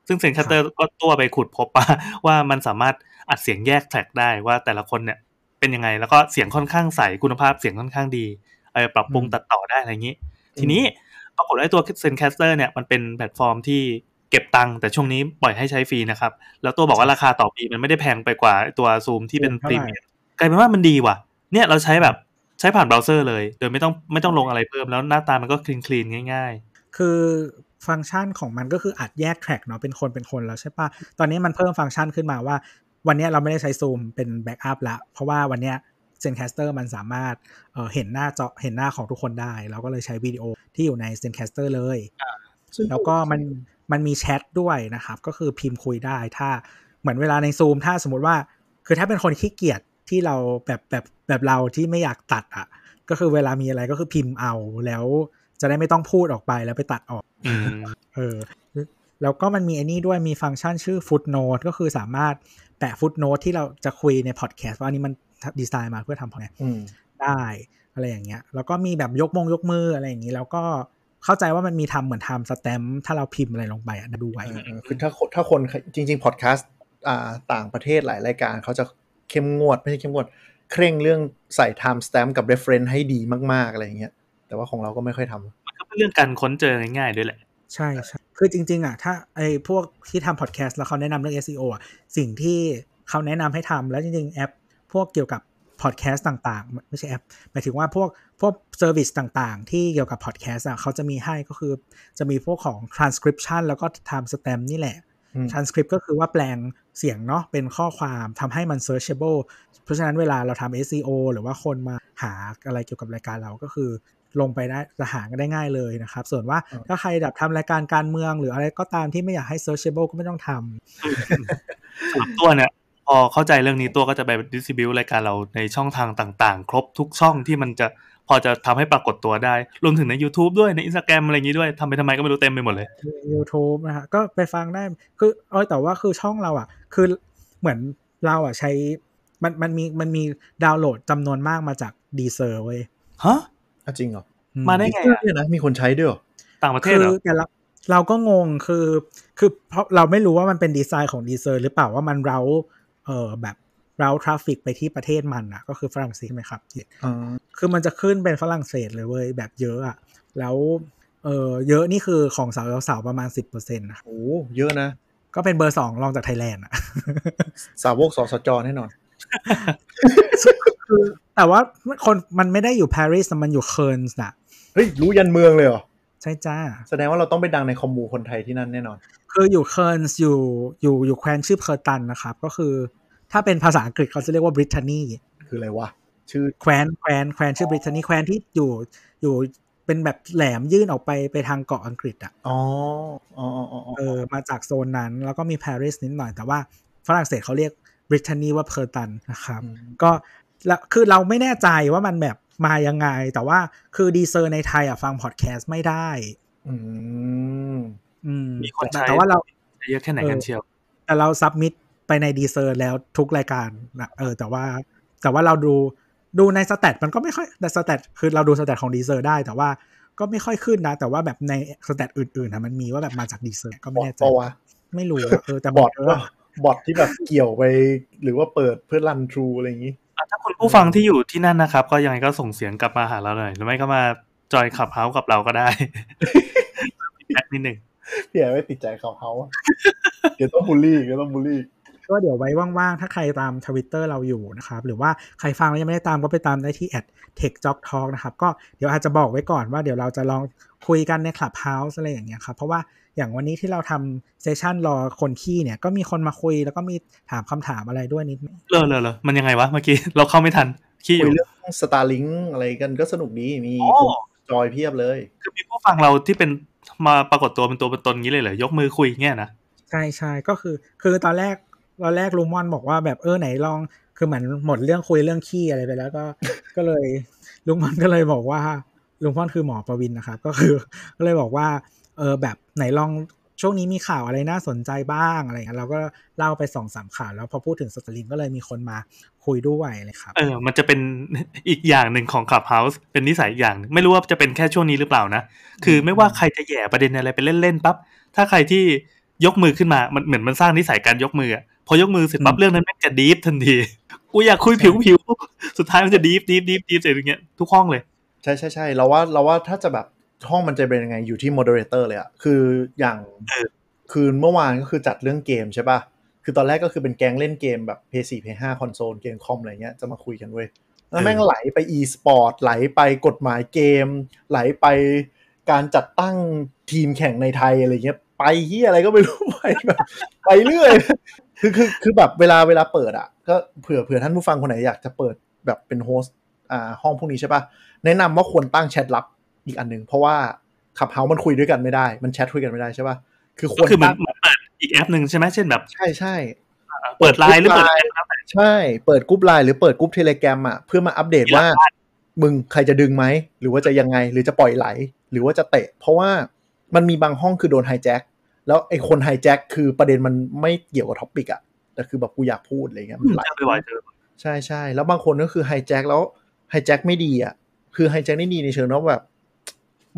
ซึ่ง Zencastr ก็ตัวไปขุดพบว่าว่ามันสามารถอัดเสียงแยก track ได้ว่าแต่ละคนเนี่ยเป็นยังไง แล้วก็เสียงค่อนข้างใสคุณภาพเสียงค่อนข้างดีเออปรับปรุงตัดต่อได้อะไรอย่างนี้ ทีนี้ปรากฏว่าไอ้ตัว Zencastr เนี่ยมันเป็นแพลตฟอร์มที่ เก็บตังค์แต่ช่วงนี้ปล่อยให้ใช้ฟรีนะครับ แล้วตัวบอกว่าราคาต่อปีมันไม่ได้แพงไปกว่าตัวซูมที่เป็นพรีเมียมกลายเป็นว่ามันดีว่ะ เนี่ยเราใช้แบบใช้ผ่านเบราว์เซอร์เลย โดยไม่ต้องไม่ต้องลงอะไรเพิ่มแล้วหน้าตามันก็ clean clean ง่ายคือฟังก์ชันของมันก็คืออัดแยก track เนาะเป็นคนเป็นคนแล้วใช่ปะตอนนี้มันเพิ่มฟังก์ชันขึ้นมาว่า วันนี้เราไม่ได้ใช้ซูมเป็น backup ละเพราะว่าวันเนี้ย Zencastr มันสามารถเห็นหน้าจอเห็นหน้าของทุกคนได้ เราก็เลยใช้วิดีโอที่อยู่ใน Zencastr เลยซึ่งแล้วก็มัน มันมีแชทด้วยนะครับ ก็คือพิมพ์คุยได้ถ้าเหมือนเวลาในซูมถ้าสมมติว่า คือถ้าเป็นคนขี้เกียจที่เราแบบแบบแบบเราที่ไม่อยากตัดอะ ก็คือเวลามีอะไรก็คือพิมพ์เอาแล้วจะได้ไม่ต้องพูดออกไปแล้วไปตัดออกๆอืมเออแล้วก็มันมีไอ้นี่ด้วยมีฟังก์ชันชื่อ Footnote ก็คือสามารถแปะ Footnote ที่เราจะคุยในพอดแคสต์ว่าอันนี้มันดีไซน์มาเพื่อทำพอดแคสต์อืมได้อะไรอย่างเงี้ย แล้วก็มีแบบยกมงยกมืออะไรอย่างงี้ แล้วก็ เข้าใจว่ามันมีทำเหมือนทำสแตมป์ถ้าเราพิมพ์อะไรลงไปอะด้วยเออเออคือถ้าคนถ้าคนจริง ๆ พอดแคสต์อ่าต่างประเทศหลายรายการเขาจะเข้มงวด ไม่ใช่เข้มงวด เคร่งเรื่องใส่ time stamp กับ reference ให้ดีมาก ๆ อะไรอย่างเงี้ยแต่ว่าของเราก็ไม่ค่อยทำมันก็เป็นเรื่องการค้นเจอง่ายๆด้วยแหละ ใช่ใช่คือจริง ๆ อะ ถ้าไอ้พวกที่ทำพอดแคสต์แล้วเขาแนะนำเรื่อง SEO อะสิ่งที่เขาแนะนำให้ทำแล้วจริง ๆ แอป พวกเกี่ยวกับพอดแคสต์ต่างๆ ไม่ใช่แอปหมายถึงว่าพวก พวก service ต่างๆ ที่เกี่ยวกับพอดแคสต์อะเขาจะมีให้ก็คือจะมีพวกของ transcription แล้วก็ time stamp นี่แหละอืม transcript ก็คือว่าแปลงเสียงเนาะเป็นข้อความทำให้มัน searchable เพราะฉะนั้นเวลาเราทำ SEO หรือว่าคนมาหาอะไรเกี่ยวกับรายการเราก็คือลงไปได้จะหากันได้ง่ายเลยนะครับ ส่วนว่าอืมถ้าใครแบบทำรายการการเมือง หรืออะไรก็ตามที่ไม่อยากให้ searchable ก็ไม่ต้องทำสำหรับตัวเนี่ยพอเข้าใจเรื่องนี้ตัวก็จะไปดิสติบิวรายการเราในช่องทางต่างๆ ครบทุกช่องที่มันจะ พอจะทำให้ปรากฏตัวได้ รวมถึงใน YouTube ด้วยใน Instagram อะไรอย่างนี้ด้วยทำไปทำไมก็ไม่รู้เต็มไปหมดเลย YouTube นะฮะก็ไปฟังได้คือเออแต่ว่าคือช่องเราอะ คือเหมือนเราอะใช้มันมันมีมันมีดาวน์โหลดจำนวนมากมาจาก Deezer เว้ยฮะอะจริงเหรออืมาได้ไงอะเนี่ยนะมีคนใช้ด้วยเหรอต่างประเทคืศเหรอแต่เราเราก็งงคือคือเพราะเราไม่รู้ว่ามันเป็นดีไซน์ของ Deezer หรือเปล่าว่ามันเราเออแบบ เรา traffic ไปที่ประเทศมันอะก็คือฝรั่งเศสใช่ไหมครับอ่าคือมันจะขึ้นเป็นฝรั่งเศสเลยเว้ยแบบเยอะอะแล้วเออเยอะนี่คือของสาวสาวๆประมาณสิบเปอร์เซ็นต์นะโอ้เยอะนะ ก็เป็นเบอร์สองรองจากไทยแลนด์อะสาวกสสจแน่นอนคือแต่ว่าคนมันไม่ได้อยู่ปารีสแต่มันอยู่เคิร์นส์น่ะเฮ้ย รู้ยันเมืองเลยเหรอ ใช่จ้า แสดงว่าเราต้องไปดังในคอมมูคนไทยที่นั่นแน่นอน คืออยู่เคิร์นส์อยู่อยู่อยู่แคว้นชื่อเพอร์ตันนะครับ ก็คือ ถ้าเป็นภาษาอังกฤษเขาจะเรียกว่าบริ t านีคืออะไรวะชื่อแคว้นแคว้นแคว้นชื่อบริ t านีแคว้นที่อยู่อยู่เป็นแบบแหลมยื่นออกไปไปทางเกาะอังกฤษอะอ๋ออ๋ออ๋ออ๋อเออมาจากโซนนั้น แล้วก็มีปารีสนิดหน่อยแต่ว่าฝรั่งเศสเขาเรียกบริ t านีว่าเพอร์ตันนะครับอืมก็แล้วคือเราไม่แน่ใจว่ามันแบบมายังไง แต่ว่าคือ Deezer ในไทยอะฟังพอดแคสต์ไม่ได้ อืม อืม มีคนใช้แต่ว่าเราเยอะแค่ไหนกันเชียว แต่เรา submit ไปใน Deezer แล้วทุกรายการนะเออแต่ว่าแต่ว่าเราดูดูใน stat มันก็ไม่ค่อยแต่ stat คือเราดู stat ของ Deezer ได้แต่ว่าก็ไม่ค่อยขึ้นนะ แต่ว่าแบบใน stat อื่นๆนะมันมีว่าแบบมาจาก Deezer ก็บไม่อทแน่ใจปะวะไม่รู้อะเออแต่ bot เออว่า bot ที่แบบเกี่ยวไปหรือว่าเปิดเพื่อ run through อะไรอย่างนี้อะถ้าคุณผู้ฟังที่อยู่ที่นั่นนะครับ ก็ยังไงก็ส่งเสียงกลับมาหาเราหน่อยหรือไม่ก็มา join Clubhouse กับเราก็ได้add นิดหนึ่งพี่แอไม่ติดใจเขาเขาอะเดี๋ยวต้องบูลลี่เดี๋ยวต้องบูลลี่ ก็เดี๋ยวไว้ว่างๆ ถ้าใครตามทวิตเตอร์เราอยู่นะครับ หรือว่าใครฟังแล้วยังไม่ได้ตามก็ไปตามได้ที่ @techjocktalk นะครับ ก็เดี๋ยวอาจจะบอกไว้ก่อนว่าเดี๋ยวเราจะลองคุยกันใน Clubhouse อะไรอย่างเงี้ยครับ เพราะว่าอย่างวันนี้ที่เราทำ session รอคนขี้เนี่ย ก็มีคนมาคุยแล้วก็มีถามคำถามอะไรด้วยนิดนึงเลอเลอเลอมันยังไงวะเมื่อกี้เราเข้าไม่ทันขี้อยู่ คุยยูเรื่อง Starlinkอะไรกันก็สนุกดีมีอ๋อคนจอยเพียบเลยคือมีผู้ฟังเราที่เป็นมาปรากฏตัวเป็นตัวเป็นตนงี้เลยเหรอยกมือคุยเงี้ยนะใช่ใช่ก็คือ คือตอนแรก ตอนแรกลุงม่อนบอกว่าแบบเออไหนลอง คือเหมือนหมดเรื่องคุยเรื่องขี้อะไรไปแล้วก็ ก็เลยลุงม่อนก็เลยบอกว่าลุงม่อนคือหมอประวินนะครับ ก็คือก็เลยบอกว่าเออแบบไหนลองช่วงนี้มีข่าวอะไรน่าสนใจบ้างอะไรเงี้ยเราก็เล่าไปสองสามข่าวแล้วพอพูดถึงสตรีมก็เลยมีคนมาคุยด้วยเลยครับ เออ มันจะเป็นอีกอย่างหนึ่งของ Clubhouse เป็นนิสัยอย่างหนึ่งไม่รู้ว่าจะเป็นแค่ช่วงนี้หรือเปล่านะ คือไม่ว่าใครจะแหย่ประเด็นอะไรไปเล่นๆปั๊บถ้าใครที่ยกมือขึ้นมามันเหมือนมันสร้างนิสัยการยกมืออะ พอยกมือเสร็จปั๊บอืมเรื่องนั้นแม่งจะ deep ทันที กูอยากคุยผิวผิวๆสุดท้ายมันจะ deep deep deep deep เสร็จอย่างเงี้ยทุกห้องเลย ใช่ใช่ใช่เราว่าเราว่าถ้าจะแบบห้องมันจะเป็นยังไงอยู่ที่ moderator เลยอะคืออย่างเออคืนเมื่อวานก็คือจัดเรื่องเกมใช่ป่ะ คือตอนแรกก็คือเป็นแก๊งเล่นเกมแบบ PS4 PS5 console เกมคอมอะไรเงี้ยจะมาคุยกันเว้ยแล้วแม่งไหลไป e-sport ไหลไปกฎหมายเกม ไหลไปการจัดตั้งทีมแข่งในไทยอะไรเงี้ยไปเฮียอะไรก็ไม่รู้ไปแบบไปเรื่อย คือคือคือแบบเวลาเวลาเปิดอะก็เผื่อเผื่อท่านผู้ฟังคนไหนอยากจะเปิดแบบเป็น host อ่าห้องพวกนี้ใช่ปะแนะนำว่าควรตั้งแชทลับอีกอันหนึ่งเพราะว่า Clubhouse มันคุยด้วยกันไม่ได้ มันแชทคุยกันไม่ได้ใช่ปะคือควก็รคือเหมือนตั้งเหมือนเปิดอีกแอปหนึ่งใช่ไหมเช่นแบบ ใช่ใช่เปิดไลน์หรือเปิดอะไรก็แล้วแต่ใช่ เปิดกรุ๊ปไลน์หรือเปิดกรุ๊ป Telegram อะเพื่อมาอัปเดตว่า มึงใครจะดึงไหมหรือว่าจะยังไงหรือจะปล่อยไหล หรือว่าจะเตะ เพราะว่ามันมีบางห้องคือโดน hijack แล้วไอ้คน hijack คือประเด็นมันไม่เกี่ยวกับ topic อะแต่คือแบบกูอยากพูดอะไรเงี้ยมันไหลเจอไปบ่อยเจอใช่ใช่แล้วบางคนก็คือ hijack แล้ว hijack ไม่ดีอะคือ hijack ไม่ดีในเชิงว่าแบบ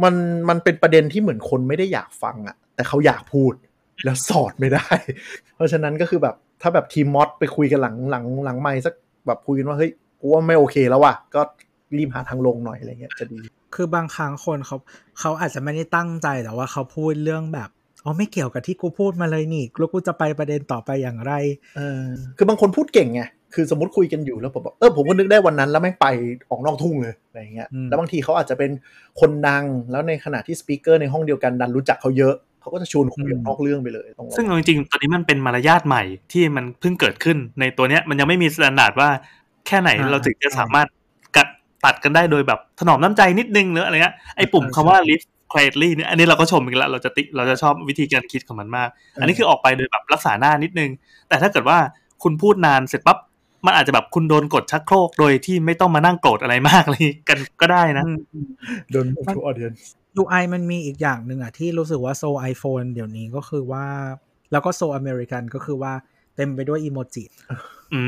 มันมันเป็นประเด็นที่เหมือนคนไม่ได้อยากฟังอะแต่เขาอยากพูดแล้วสอดไม่ได้ เพราะฉะนั้นก็คือแบบถ้าแบบทีมมอสไปคุยกันหลังหลังหลังไม่สักแบบคุยกันว่าเฮ้ยกูว่าไม่โอเคแล้วว่ะก็รีบหาทางลงหน่อยอะไรเงี้ยจะดี คือบางครั้งคนเขาเขาอาจจะไม่ได้ตั้งใจแต่ว่าเขาพูดเรื่องแบบ อ๋อไม่เกี่ยวกับที่กูพูดมาเลยนี่แล้วกูจะไปประเด็นต่อไปอย่างไรเออคือบางคนพูดเก่งไงคือสมมติคุยกันอยู่แล้วผมบอกเออผมก็นึกได้วันนั้นแล้วแม่งไปออกนอกทุ่งเลยอะไรอย่างเงี้ยอืมแล้วบางทีเขาอาจจะเป็นคนดังแล้วในขณะที่ speaker ในห้องเดียวกันดันรู้จักเขาเยอะเขาก็จะชวนคุยนอกเรื่องไปเลยต้องระวังซึ่งเอาจริงๆตอนนี้มันเป็นมารยาทใหม่ที่มันเพิ่งเกิดขึ้นในตัวเนี้ยมันยังไม่มี standard ว่าแค่ไหนอ่าเราถึงจะสามารถกัดตัดกันได้โดยแบบถนอมน้ำใจนิดนึงหรืออะไรเงี้ยไอ้ปุ่มคำว่า leave quietly เนี่ยอันนี้เราก็ชมอีกแล้วเราจะติเราจะชอบวิธีการคิดของมันมาก อันนี้คือออกไปโดยแบบรักษาหน้านิดนึง แต่ถ้าเกิดว่าคุณพูดนานเสร็จปั๊บมันอาจจะแบบคุณโดนกดชักโครกโดยที่ไม่ต้องมานั่งโกรธอะไรมากเลยกันก็ได้นะอืมอืมโดน move to audience UI มันมีอีกอย่างหนึ่งอะที่รู้สึกว่าโซ iPhone เดี๋ยวนี้ก็คือว่า แล้วก็โซอเมริกันก็คือว่าเต็มไปด้วยอีโมจิอื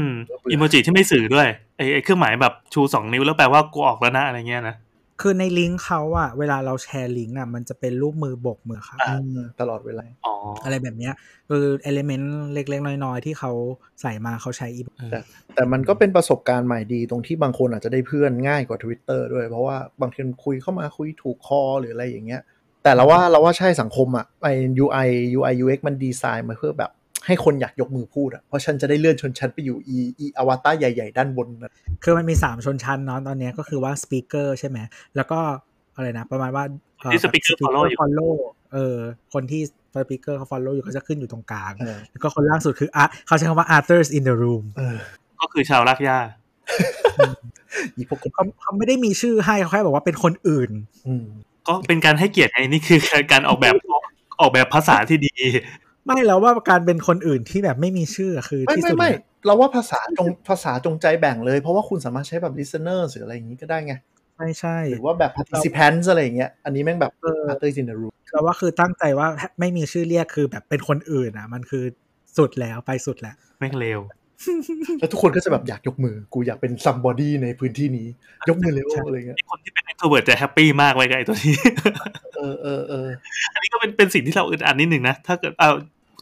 มอีโมจิที่ไม่สื่อด้วยไอ้ไอ้เครื่องหมายแบบชูสองนิ้วแล้วแปลว่ากูออกแล้วนะอะไรเงี้ยนะ คือในลิงก์เขาอะเวลาเราแชร์ลิงก์อะมันจะเป็นรูปมือบกมือครับอ่าตลอดเวลาอ๋ออะไรแบบเนี้ยคือเอลิเมนต์เล็กๆ น้อยๆ ที่เขาใส่มาเขาใช้อีโมแต่แต่มันก็เป็นประสบการณ์ใหม่ดีตรงที่บางคนอาจจะได้เพื่อนง่ายกว่า Twitter ด้วย เพราะว่าบางทีคุยเข้ามาคุยถูกคอหรืออะไรอย่างเงี้ย แต่เราว่าเราว่าใช่สังคมอะไอ UI UI UX มันดีไซน์มาเพื่อแบบ ให้คนอยากยกมือพูดอะเพราะฉันจะได้เลื่อนชนชั้นไปอยู่อีอีอวตารใหญ่ ๆ ด้านบนนะคือมันมี 3 ชนชั้นเนาะตอนเนี้ยก็คือว่าสปีกเกอร์ใช่ไหมแล้วก็อะไรนะ ประมาณว่าเอ่อที่ speaker follow อยู่ follow เออคนที่สปีกเกอร์เขา follow อยู่ก็จะขึ้นอยู่ตรงกลางเออแล้วก็คนล่างสุดคืออะเขาใช้คำว่า others in the room เออก็คือชาวรักหญ้าอีพวกคนเขาเขาไม่ได้มีชื่อให้เขาแค่บอกว่าเป็นคนอื่นอืมก็เป็นการให้เกียรติไงนี่คือการออกแบบออกแบบภาษาที่ดี ไม่แล้วว่าการเป็นคนอื่นที่แบบไม่มีชื่ออะคือไม่ที่ไม่สุดไม่แล้วเราว่าภาษาจงภาษาจงใจแบ่งเลย เพราะว่าคุณสามารถใช้แบบ listener หรืออะไรอย่างนี้ก็ได้ไงไม่ใช่หรือว่าแบบ participants อะไรอย่างเงี้ยอันนี้แม่งแบบเออ others in the room เราว่าคือตั้งใจว่าไม่มีชื่อเรียกคือแบบเป็นคนอื่นอะ มันคือสุดแล้วไปสุดแล้วแม่งเร็วแล้วทุกคนก็จะแบบอยากยกมือ กูอยากเป็น somebody ในพื้นที่นี้ ยกมือเร็วใช่อะไรเงี้ยคนที่เป็น extrovert จะแฮปปี้มากไว้กับไอ้ตัวนี้ เออเออเอออันนี้ก็เป็นเป็นสิ่งที่เราอึดอัดนิดหนึ่งนะ ถ้าเกิดเอา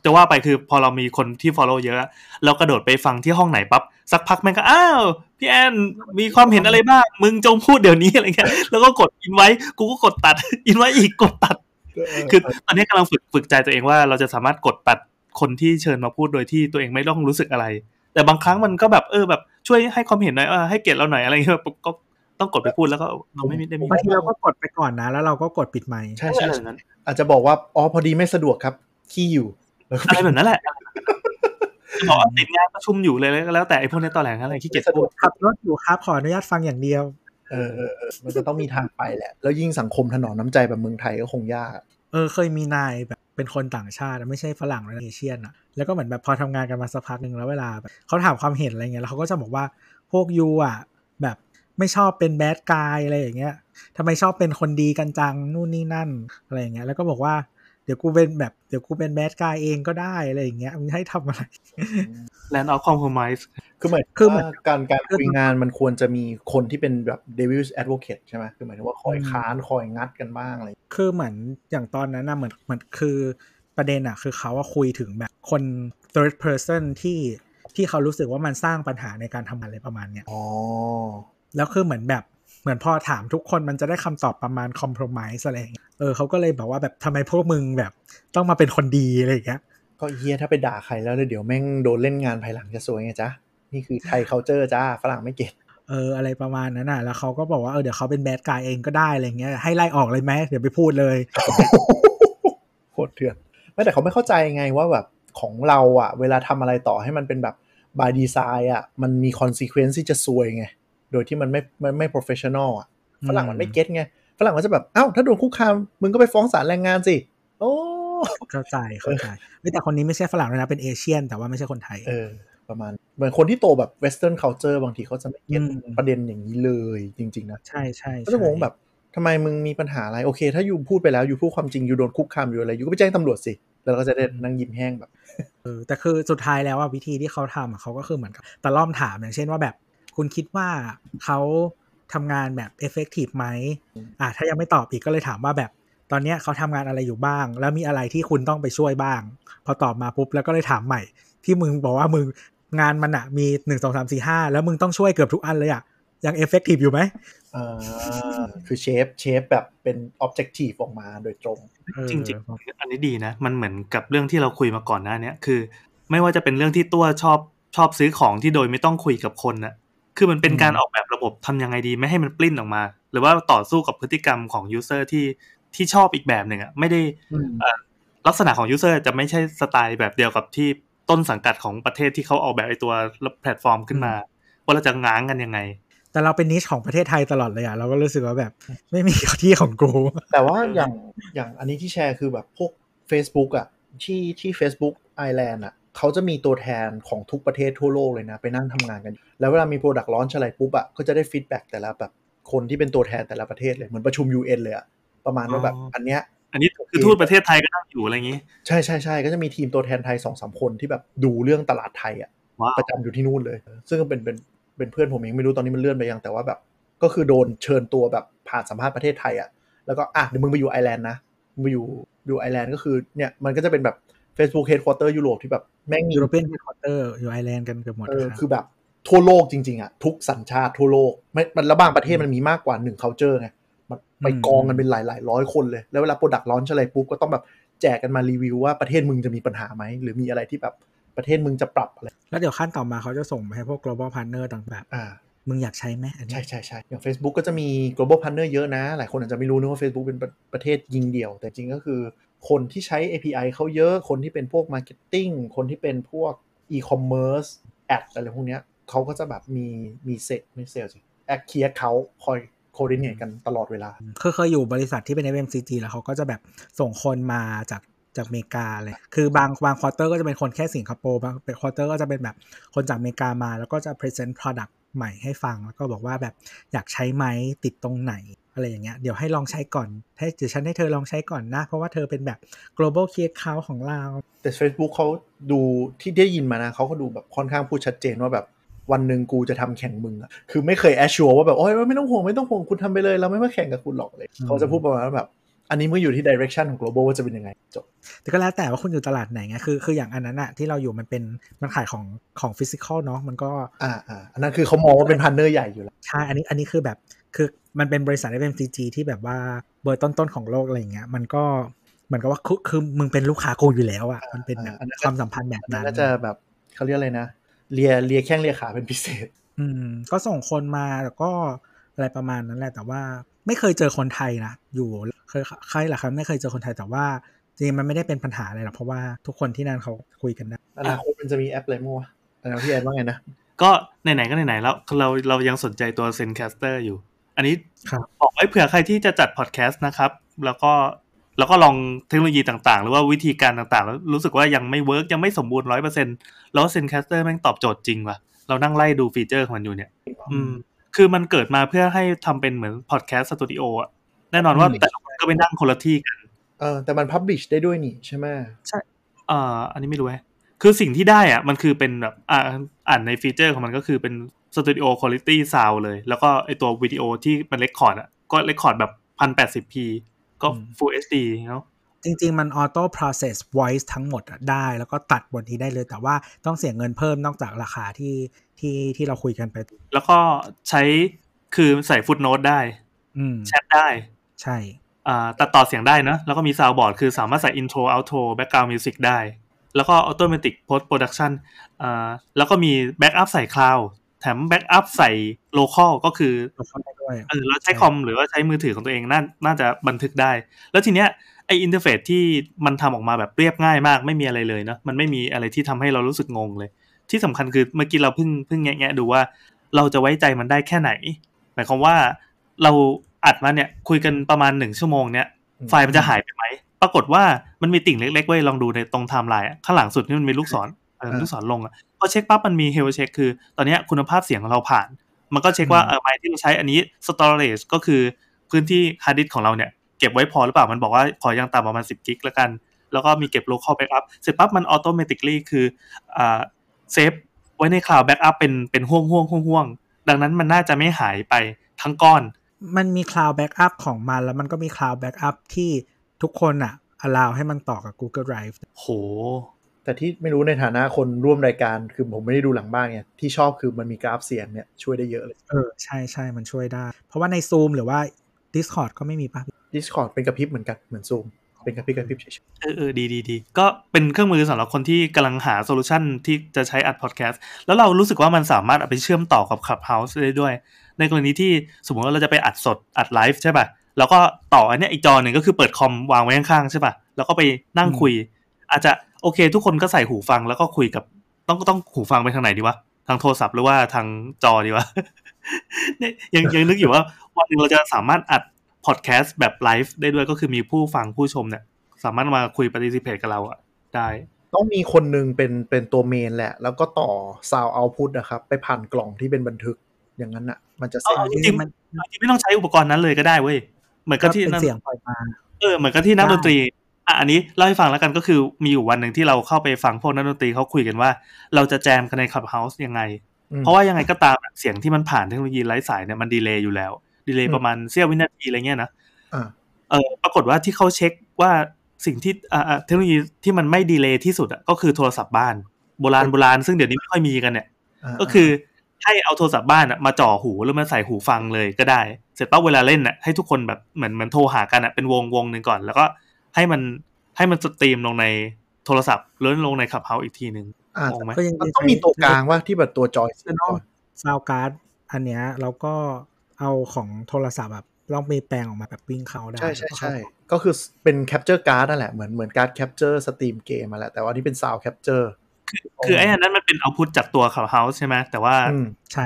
จะว่าไปคือพอเรามีคนที่ follow เยอะเรากระโดดไปฟังที่ห้องไหนปั๊บสักพักแม่งก็อ้าวพี่แอนมีความเห็นอะไรบ้างมึงจงพูดเดี๋ยวนี้อะไรเงี้ยแล้วก็กดอินไว้กูก็กดตัด อินไว้อีกกดตัด คือตอนนี้กำลังฝึกฝึกใจตัวเองว่าเราจะสามารถกดตัดคนที่เชิญมาพูดโดยที่ตัวเองไม่ต้องรู้สึกอะไร แต่บางครั้งมันก็แบบเออแบบช่วยให้ความเห็นหน่อยเออให้เกียรติเราหน่อยอะไรเงี้ยแบบก็ต้องกดไปพูดแล้วก็เราไม่มีได้มีบางทีเราก็กดไปก่อนนะ แล้วเราก็กดปิดไมค์ใช่อะไรใช่แบบนั้นอาจจะบอกว่าอ๋อพอดีไม่สะดวกครับขี้อยู่แล้วก็ อะไรแบบนั้นแหละจะบอกว่าติดงานประชุมอยู่เลยก็แล้ว แต่ไอ้พวกนี้ตอแหลงอะไรขี้เกียจพูดขับรถอยู่ครับขออนุญาตฟังอย่างเดียวเออเออเออมันจะต้องมีทางไปแหละ แล้วยิ่งสังคมถนอมน้ำใจแบบเมืองไทยก็คงยาก เออเคยมีนายแบบเป็นคนต่างชาติอะไม่ใช่ฝรั่งนะเอเชียนอะ แล้วก็เหมือนแบบพอทำงานกันมาสักพักหนึ่งแล้วเวลาแบบเขาถามความเห็นอะไรเงี้ยแล้วเขาก็จะบอกว่าพวกยูอะแบบไม่ชอบเป็นแบดกายอะไรอย่างเงี้ยทำไมชอบเป็นคนดีกันจังนู่นนี่นั่นอะไรอย่างเงี้ยแล้วก็บอกว่า เดี๋ยวกูเป็นแบบเดี๋ยวกูเป็นแบดกายเองก็ได้อะไรอย่างเงี้ยมึงให้ทำอะไร Land of Compromise คือหมายคือเหมือนว่าการการคุยงานมันควรจะมีคนที่เป็นแบบ devil's advocate ใช่ไหไหมคือหมายถึงว่าคอยอืมค้านคอยงัดกันบ้างอะไรคือเหมือนอย่างตอนนั้นนะเหมือนเหมือนคือประเด็นอะคือเขาว่าคุยถึงแบบคน third person ที่ที่เขารู้สึกว่ามันสร้างปัญหาในการทำงานอะไรประมาณเนี้ยอ๋อแล้วคือเหมือนแบบ เหมือนพอถามทุกคนมันจะได้คำตอบประมาณ compromise อะไรอย่างเงี้ยเออเขาก็เลยแบบว่าแบบทำไมพวกมึงแบบ ต้องมาเป็นคนดีอะไรอย่างเงี้ยก็เฮียถ้าไปด่าใครแล้วเดี๋ยวแม่งโดนเล่นงานภายหลังจะสวยไงจ๊ะนี่คือไทย culture จ้าฝรั่งไม่เก็ตเอออะไรประมาณนั้นน่ะ แล้วเขาก็บอกว่าเออเดี๋ยวเขาเป็นแบดกายเองก็ได้อะไรเงี้ยให้ไล่ออกเลยไหมเดี๋ยวไปพูดเลยโคตรเถื่อนไม่แต่เขาไม่เข้าใจไงว่าแบบของเราอะเวลาทำอะไรต่อให้มันเป็นแบบ by design อะมันมี consequence ที่จะซวยไง โดยที่มันไม่มันไม่ professional อะฝรั่งมันไม่เก็ตไงฝรั่งมันจะแบบเอ้าถ้าโดนคุกคามมึงก็ไปฟ้องศาลแรงงานสิโอ้เข้าใจเข้าใจเฮ้ยแต่คนนี้ไม่ใช่ฝรั่งเลยนะเป็นเอเชียน แต่ว่าไม่ใช่คนไทย เออ ประมาณเหมือนคนที่โตแบบ western culture บางทีเขาจะไม่เก็ตอืมประเด็นอย่างนี้เลยจริง ๆ นะ ใช่ใช่ก็จะงงแบบทำไมมึงมีปัญหาอะไรโอเค ถ้าอยู่พูดไปแล้วอยู่พูดความจริงอยู่โดนคุกคามอยู่อะไรอยู่ก็ไปแจ้งตำรวจสิแล้วเราก็จะได้นั่งยิ้มแห้งแบบเออแต่คือสุดท้ายแล้วว่าวิธีที่เขาทำอะเขาก็คือเหมือนกับตะล่อมถามอย่างเช่นว่าแบบ คุณคิดว่าเขาทำงานแบบ effective ไหมอะถ้ายังไม่ตอบอีกก็เลยถามว่าแบบตอนเนี้ยเขาทำงานอะไรอยู่บ้าง แล้วมีอะไรที่คุณต้องไปช่วยบ้าง พอตอบมาปุ๊บแล้วก็เลยถามใหม่ ที่มึงบอกว่ามึงงานมันอะมีหนึ่งสองสามสี่ห้าแล้วมึงต้องช่วยเกือบทุกอันเลยอะยัง effective อยู่ไหมอ่าคือเชฟเชฟแบบเป็น objective ออกมาโดยตรงเออจริง ๆ อันนี้ดีนะ มันเหมือนกับเรื่องที่เราคุยมาก่อนหน้าเนี้ยคือ ไม่ว่าจะเป็นเรื่องที่ตัวชอบชอบซื้อของที่โดยไม่ต้องคุยกับคนน่ะ คือมันเป็นการออกแบบระบบทำยังไงดีไม่ให้มันปลิ้นออกมา หรือว่าต่อสู้กับพฤติกรรมของ user ที่ที่ชอบอีกแบบหนึ่งอะไม่ได้อืมเอ่อลักษณะของ user จะไม่ใช่สไตล์แบบเดียวกับที่ต้นสังกัดของประเทศที่เขาออกแบบไอตัวแพลตฟอร์มขึ้นมา ว่าเราจะง้างกันยังไง แต่เราเป็น niche ของประเทศไทยตลอดเลยอะเราก็รู้สึกว่าแบบ ไม่มีที่ของกู แต่ว่าอย่างอย่างอันนี้ที่แชร์คือแบบพวก Facebook อะที่ที่ Facebook Ireland อะ เขาจะมีตัวแทนของทุกประเทศทั่วโลกเลยนะ ไปนั่งทำงานกัน แล้วเวลามี Product Launch อะไรปุ๊บอะก็จะได้ feedback แต่ละแบบคนที่เป็นตัวแทนแต่ละประเทศเลยเหมือนประชุม UN เลยอะประมาณว่าแบบอ๋ออัอันเนี้ยอันนี้คือทูตประเทศไทยก็นั่งอยู่อะไรอย่างนี้ ใช่ใช่ใช่ก็จะมีทีมตัวแทนไทยสองสามคนที่แบบดูเรื่องตลาดไทยอะว้าวประจำอยู่ที่นู่นเลย ซึ่งก็เป็นเป็นเป็นเพื่อนผมเองไม่รู้ตอนนี้มันเลื่อนไปยังแต่ว่าแบบก็คือโดนเชิญตัวแบบผ่านสัมภาษณ์ประเทศไทยอะแล้วก็อะเดี๋ยวมึงไปอยู่ไอร์แลนด์นะมึงไปอยู่อยู่ไอร์แลนด์ก็คือเนี่ยมันก็จะเป็นแบบ Facebook Headquarter ยุโรปที่แบบแม่งมี European headquarter อยู่ไอร์แลนด์กันเกือบหมดเออนะครับคือแบบทั่วโลกจริง ๆอะทุกสัญชาติทั่วโลกไม่มันแล้วบางประเทศมันมีมากกว่าหนึ่ง culture ไงมันไปกองกันเป็นหลายๆร้อยคนเลย แล้วเวลา product launch อะไรปุ๊บก็ต้องแบบแจกกันมารีวิวว่าประเทศมึงจะมีปัญหาไหม หรือมีอะไรที่แบบประเทศมึงจะปรับอะไร แล้วเดี๋ยวขั้นต่อมาเขาจะส่งไปให้พวก global partner ต่างแบบอ่ามึงอยากใช้ไหมอันนี้ใช่ใช่ใช่อย่าง Facebook ก็จะมี global partner เยอะนะ หลายคนอาจจะไม่รู้นึกว่า Facebook เป็นประประเทศยิงเดี่ยว แต่จริงก็คือ คนที่ใช้ API เขาเยอะคนที่เป็นพวก marketing คนที่เป็นพวก e-commerce ad อะไรพวกเนี้ยเขาก็จะแบบมีมีเซลไม่เซลสิแอคเคียเขาคอย coordinate กันตลอดเวลาคือเคยอยู่บริษัทที่เป็น FMCG แล้วเขาก็จะแบบส่งคนมาจากจากอเมริกาเลย คือบางบาง quarter ก็จะเป็นคนแค่สิงคโปร์ บาง quarter ก็จะเป็นแบบคนจากอเมริกามา แล้วก็จะ present product ใหม่ให้ฟัง แล้วก็บอกว่าแบบอยากใช้ไหมติดตรงไหนอะไรอย่างเงี้ยเดี๋ยวให้ลองใช้ก่อนให้เดี๋ยวฉันให้เธอลองใช้ก่อนนะ เพราะว่าเธอเป็นแบบ global key account ของเรา แต่ Facebook เขาดูที่ได้ยินมานะเขาก็ดูแบบค่อนข้างพูดชัดเจนว่าแบบวันหนึ่งกูจะทำแข่งมึงอะคือไม่เคย assure ว่าแบบโอ้ยไม่ต้องห่วงไม่ต้องห่วงคุณทำไปเลย เราไม่มาแข่งกับคุณหรอกเลยอืมเขาจะพูดประมาณว่าแบบ อันนี้มันอยู่ที่ direction ของ global ว่าจะเป็นยังไงจบ แต่ก็แล้วแต่ว่าคุณอยู่ตลาดไหนไงคือคืออย่างอันนั้นอะที่เราอยู่มันเป็นมันขายของของฟิสิกอลเนาะมันก็ อ่าอ่าอันนั้นคือเขามองว่าเป็นพันเนอร์ใหญ่อยู่แล้ว ใช่ อันนี้อันนี้คือแบบคือมันเป็นบริษัท FMCG ที่แบบว่าเบอร์ต้นๆของโลกอะไรอย่างเงี้ยมันก็เหมือนกับว่าคือคือมึงเป็นลูกค้ากูอยู่แล้วอะมันเป็นแบบอ่าอันนั้นความสัมพันธ์แบบอันนั้นั้นนน่าจะแบบเขาเรียกอะไรนะเลียเลียแข้งเลียขาเป็นพิเศษ อืม ก็ส่งคนมาแล้วก็อะไรประมาณนั้นแหละ แต่ว่าไม่เคยเจอคนไทยนะ อยู่ เคยใครหละครับไม่เคยเจอคนไทยแต่ว่าจริงๆมันไม่ได้เป็นปัญหาอะไรหรอกเพราะว่าทุกคนที่นั่นเขาคุยกันได้อนาคตมันจะมีแอปอะไรมั้งวะอันนั้นพี่แอนว่าไงนะ ก็ไหนๆก็ไหนๆแล้วเราเรายังสนใจตัว Zencaster อยู่ อันนี้ครับบอกไว้เผื่อใครที่จะจัดพอดแคสต์นะครับ แล้วก็แล้วก็ลองเทคโนโลยีต่างๆ หรือว่าวิธีการต่างๆ แล้วรู้สึกว่ายังไม่ work ยังไม่สมบูรณ์ร้อยเปอร์เซ็นต์แล้ว Zencaster แม่งตอบโจทย์จริงว่ะเรานั่งไล่ดู feature ของมันอยู่เนี่ย อืม คือมันเกิดมาเพื่อให้ทำเป็นเหมือนพอดแคสต์สตูดิโออะ แน่นอนว่าอืมแต่ละคนก็ไปนั่งคนละที่กัน เออแต่มัน publish ได้ด้วยนี่ใช่ไหมอ่าอันนี้ไม่รู้แฮะคือสิ่งที่ได้อะมันคือเป็นแบบอ่าอ่านใน feature ของมันก็คือเป็นสตูดิโอคุณ i t y sound เลย แล้วก็ไอตัววิดีโอที่มัน record อะก็ record แบบพันแปดสิบ p ก็อืม Full HD เนาะจริง ๆ มัน auto process voice ทั้งหมดอะได้ แล้วก็ตัดบทนี้ได้เลย แต่ว่าต้องเสียเงินเพิ่มนอกจากราคาที่ที่ที่เราคุยกันไป แล้วก็ใช้คือใส่ฟุตโน e ได้อืมแชทได้ ใช่อ่าตัดต่อเสียงได้นะแล้วก็มีซาวบอร์ดคือสามารถใส่ intro outro background music ได้ แล้วก็ automatic post production อ่าแล้วก็มี backup ใส่ cloud แถม backup ใส่ local ก็คือเราเข้าได้ด้วยเออเราใช้คอมหรือว่าใช้มือถือของตัวเองน่าน่าจะบันทึกได้ แล้วทีเนี้ยไอ้ interface ที่มันทำออกมาแบบเรียบง่ายมากไม่มีอะไรเลยเนาะมันไม่มีอะไรที่ทำให้เรารู้สึกงงเลย ที่สำคัญคือเมื่อกี้เราเพิ่งเพิ่งแงะๆดูว่า เราจะไว้ใจมันได้แค่ไหนหมายความว่าเรา อัดมาเนี่ยคุยกันประมาณหนึ่งชั่วโมงเนี่ยไฟล์มันจะหายไปไหม ปรากฏว่ามันมีติ่งเล็กๆเว้ยลองดูในตรงไทม์ไลน์อะข้างหลังสุดนี่มันมีลูกศรเออลูกศรลงอะพอเช็คปั๊บมันมี health check คือ ตอนเนี้ยคุณภาพเสียงของเราผ่าน มันก็เช็คว่าเออไมค์ที่เราใช้อันนี้ storage ก็คือพื้นที่ฮาร์ดดิสก์ของเราเนี่ยเก็บไว้พอหรือเปล่ามันบอกว่าขอยังต่ำประมาณ10กิกแล้วกัน แล้วก็มีเก็บ local backup เสร็จปั๊บมัน automatically คืออ่าเซฟไว้ใน cloud backup เป็นเป็นห้วงห้วงห้วงห้วงดังนั้นมันน่าจะไม่หายไปทั้งก้อน มันมี cloud backup ของมัน แล้วมันก็มี cloud backup ที่ทุกคนอะ allow ให้มันต่อกับ Google Drive โห แต่ที่ไม่รู้ในฐานะคนร่วมรายการคือผมไม่ได้ดูหลังบ้านไงที่ชอบคือมันมีกราฟเสียงเนี่ยช่วยได้เยอะเลย เออ ใช่ใช่มันช่วยได้ เพราะว่าใน Zoom หรือว่า Discord ก็ไม่มีป่ะ Discord เป็นกระพริบเหมือนกันเหมือนซูมเป็นกระพริบกระพริบเฉยเออเออดีดีดีก็เป็นเครื่องมือสำหรับคนที่กำลังหา solution ที่จะใช้อัดพอดแคสต์แล้วเรารู้สึกว่ามันสามารถเอาไปเชื่อมต่อกับ Clubhouse ได้ด้วย ในกรณีที่สมมติว่าเราจะไปอัดสดอัดไลฟ์ใช่ป่ะแล้วก็ต่ออันเนี้ยอีกจอหนึ่งก็คือเปิดคอมวางไว้ข้างๆใช่ป่ะแล้วก็ไปนั่งคุย อาจจะโอเค ทุกคนก็ใส่หูฟังแล้วก็คุยกับต้องต้องหูฟังไปทางไหนดีวะทางโทรศัพท์หรือว่าทางจอดีวะเนี่ยยังยังนึกอยู่ว่าวันหนึงเราจะสามารถอัดพอดแคสต์แบบไลฟ์ได้ด้วยก็คือมีผู้ฟังผู้ชมเนี่ย สามารถมาคุยปฏิสิเพตกับเราอะได้ ต้องมีคนหนึ่งเป็นเป็นตัวเมนแหละ แล้วก็ต่อ Sound Output นะครับ ไปผ่านกล่องที่เป็นบันทึก อย่างนั้นอะ มันจะเซ็นเอาจริงๆมันจริงๆไม่ต้องใช้อุปกรณ์นั้นเลยก็ได้เว้ยเหมือนก็กับที่เป็นนั่นเสียงปล่อยมาเออเหมือนกับที่นักได้ดนตรีอะอันนี้เล่าให้ฟังแล้วกันก็คือมีอยู่วันหนึ่งที่เราเข้าไปฟังพวกนักดนตรีเขาคุยกันว่า เราจะแจมกันใน Clubhouse ยังไงอืมเพราะว่ายังไงก็ตามอะเสียงที่มันผ่านเทคโนโลยีไร้สายเนี่ยมัน delay อยู่แล้ว delay อืมประมาณเสี้ยววินาทีอะไรเงี้ยนะอ่าเออปรากฏว่าที่เขาเช็คว่าสิ่งที่อ่าอ่าเทคโนโลยีที่มันไม่ delay ที่สุดอะก็คือโทรศัพท์บ้านโบราณโบราณซึ่งเดี๋ยวนี้ไม่ค่อยมีกันเนี่ยอ่าก็คือ ให้เอาโทรศัพท์บ้านอะมาจ่อหูแล้วมาใส่หูฟังเลยก็ได้ เสร็จปั๊บเวลาเล่นอะให้ทุกคนแบบเหมือนเหมือนโทรหากันอะเป็นวงวงหนึ่งก่อน แล้วก็ให้มันให้มัน stream ลงในโทรศัพท์แล้วลงใน Clubhouse อีกทีหนึ่งอ่างงไหมก็ยังมันต้องมีตัวกลางว่าที่แบบตัว join เนาะ sound card อันเนี้ยเราก็เอาของโทรศัพท์แบบลองมีแปลงออกมาแบบวิ่งเข้าได้ ใช่ใช่แล้วก็ใช่เข้าก็คือเป็น capture card นั่นแหละ เหมือนเหมือนการ์ด capture stream เกมมาแหละแต่ว่านี่เป็น sound capture คือไอ้อันนั้นมันเป็น output จากตัว Clubhouse ใช่ไหมแต่ว่าอืมใช่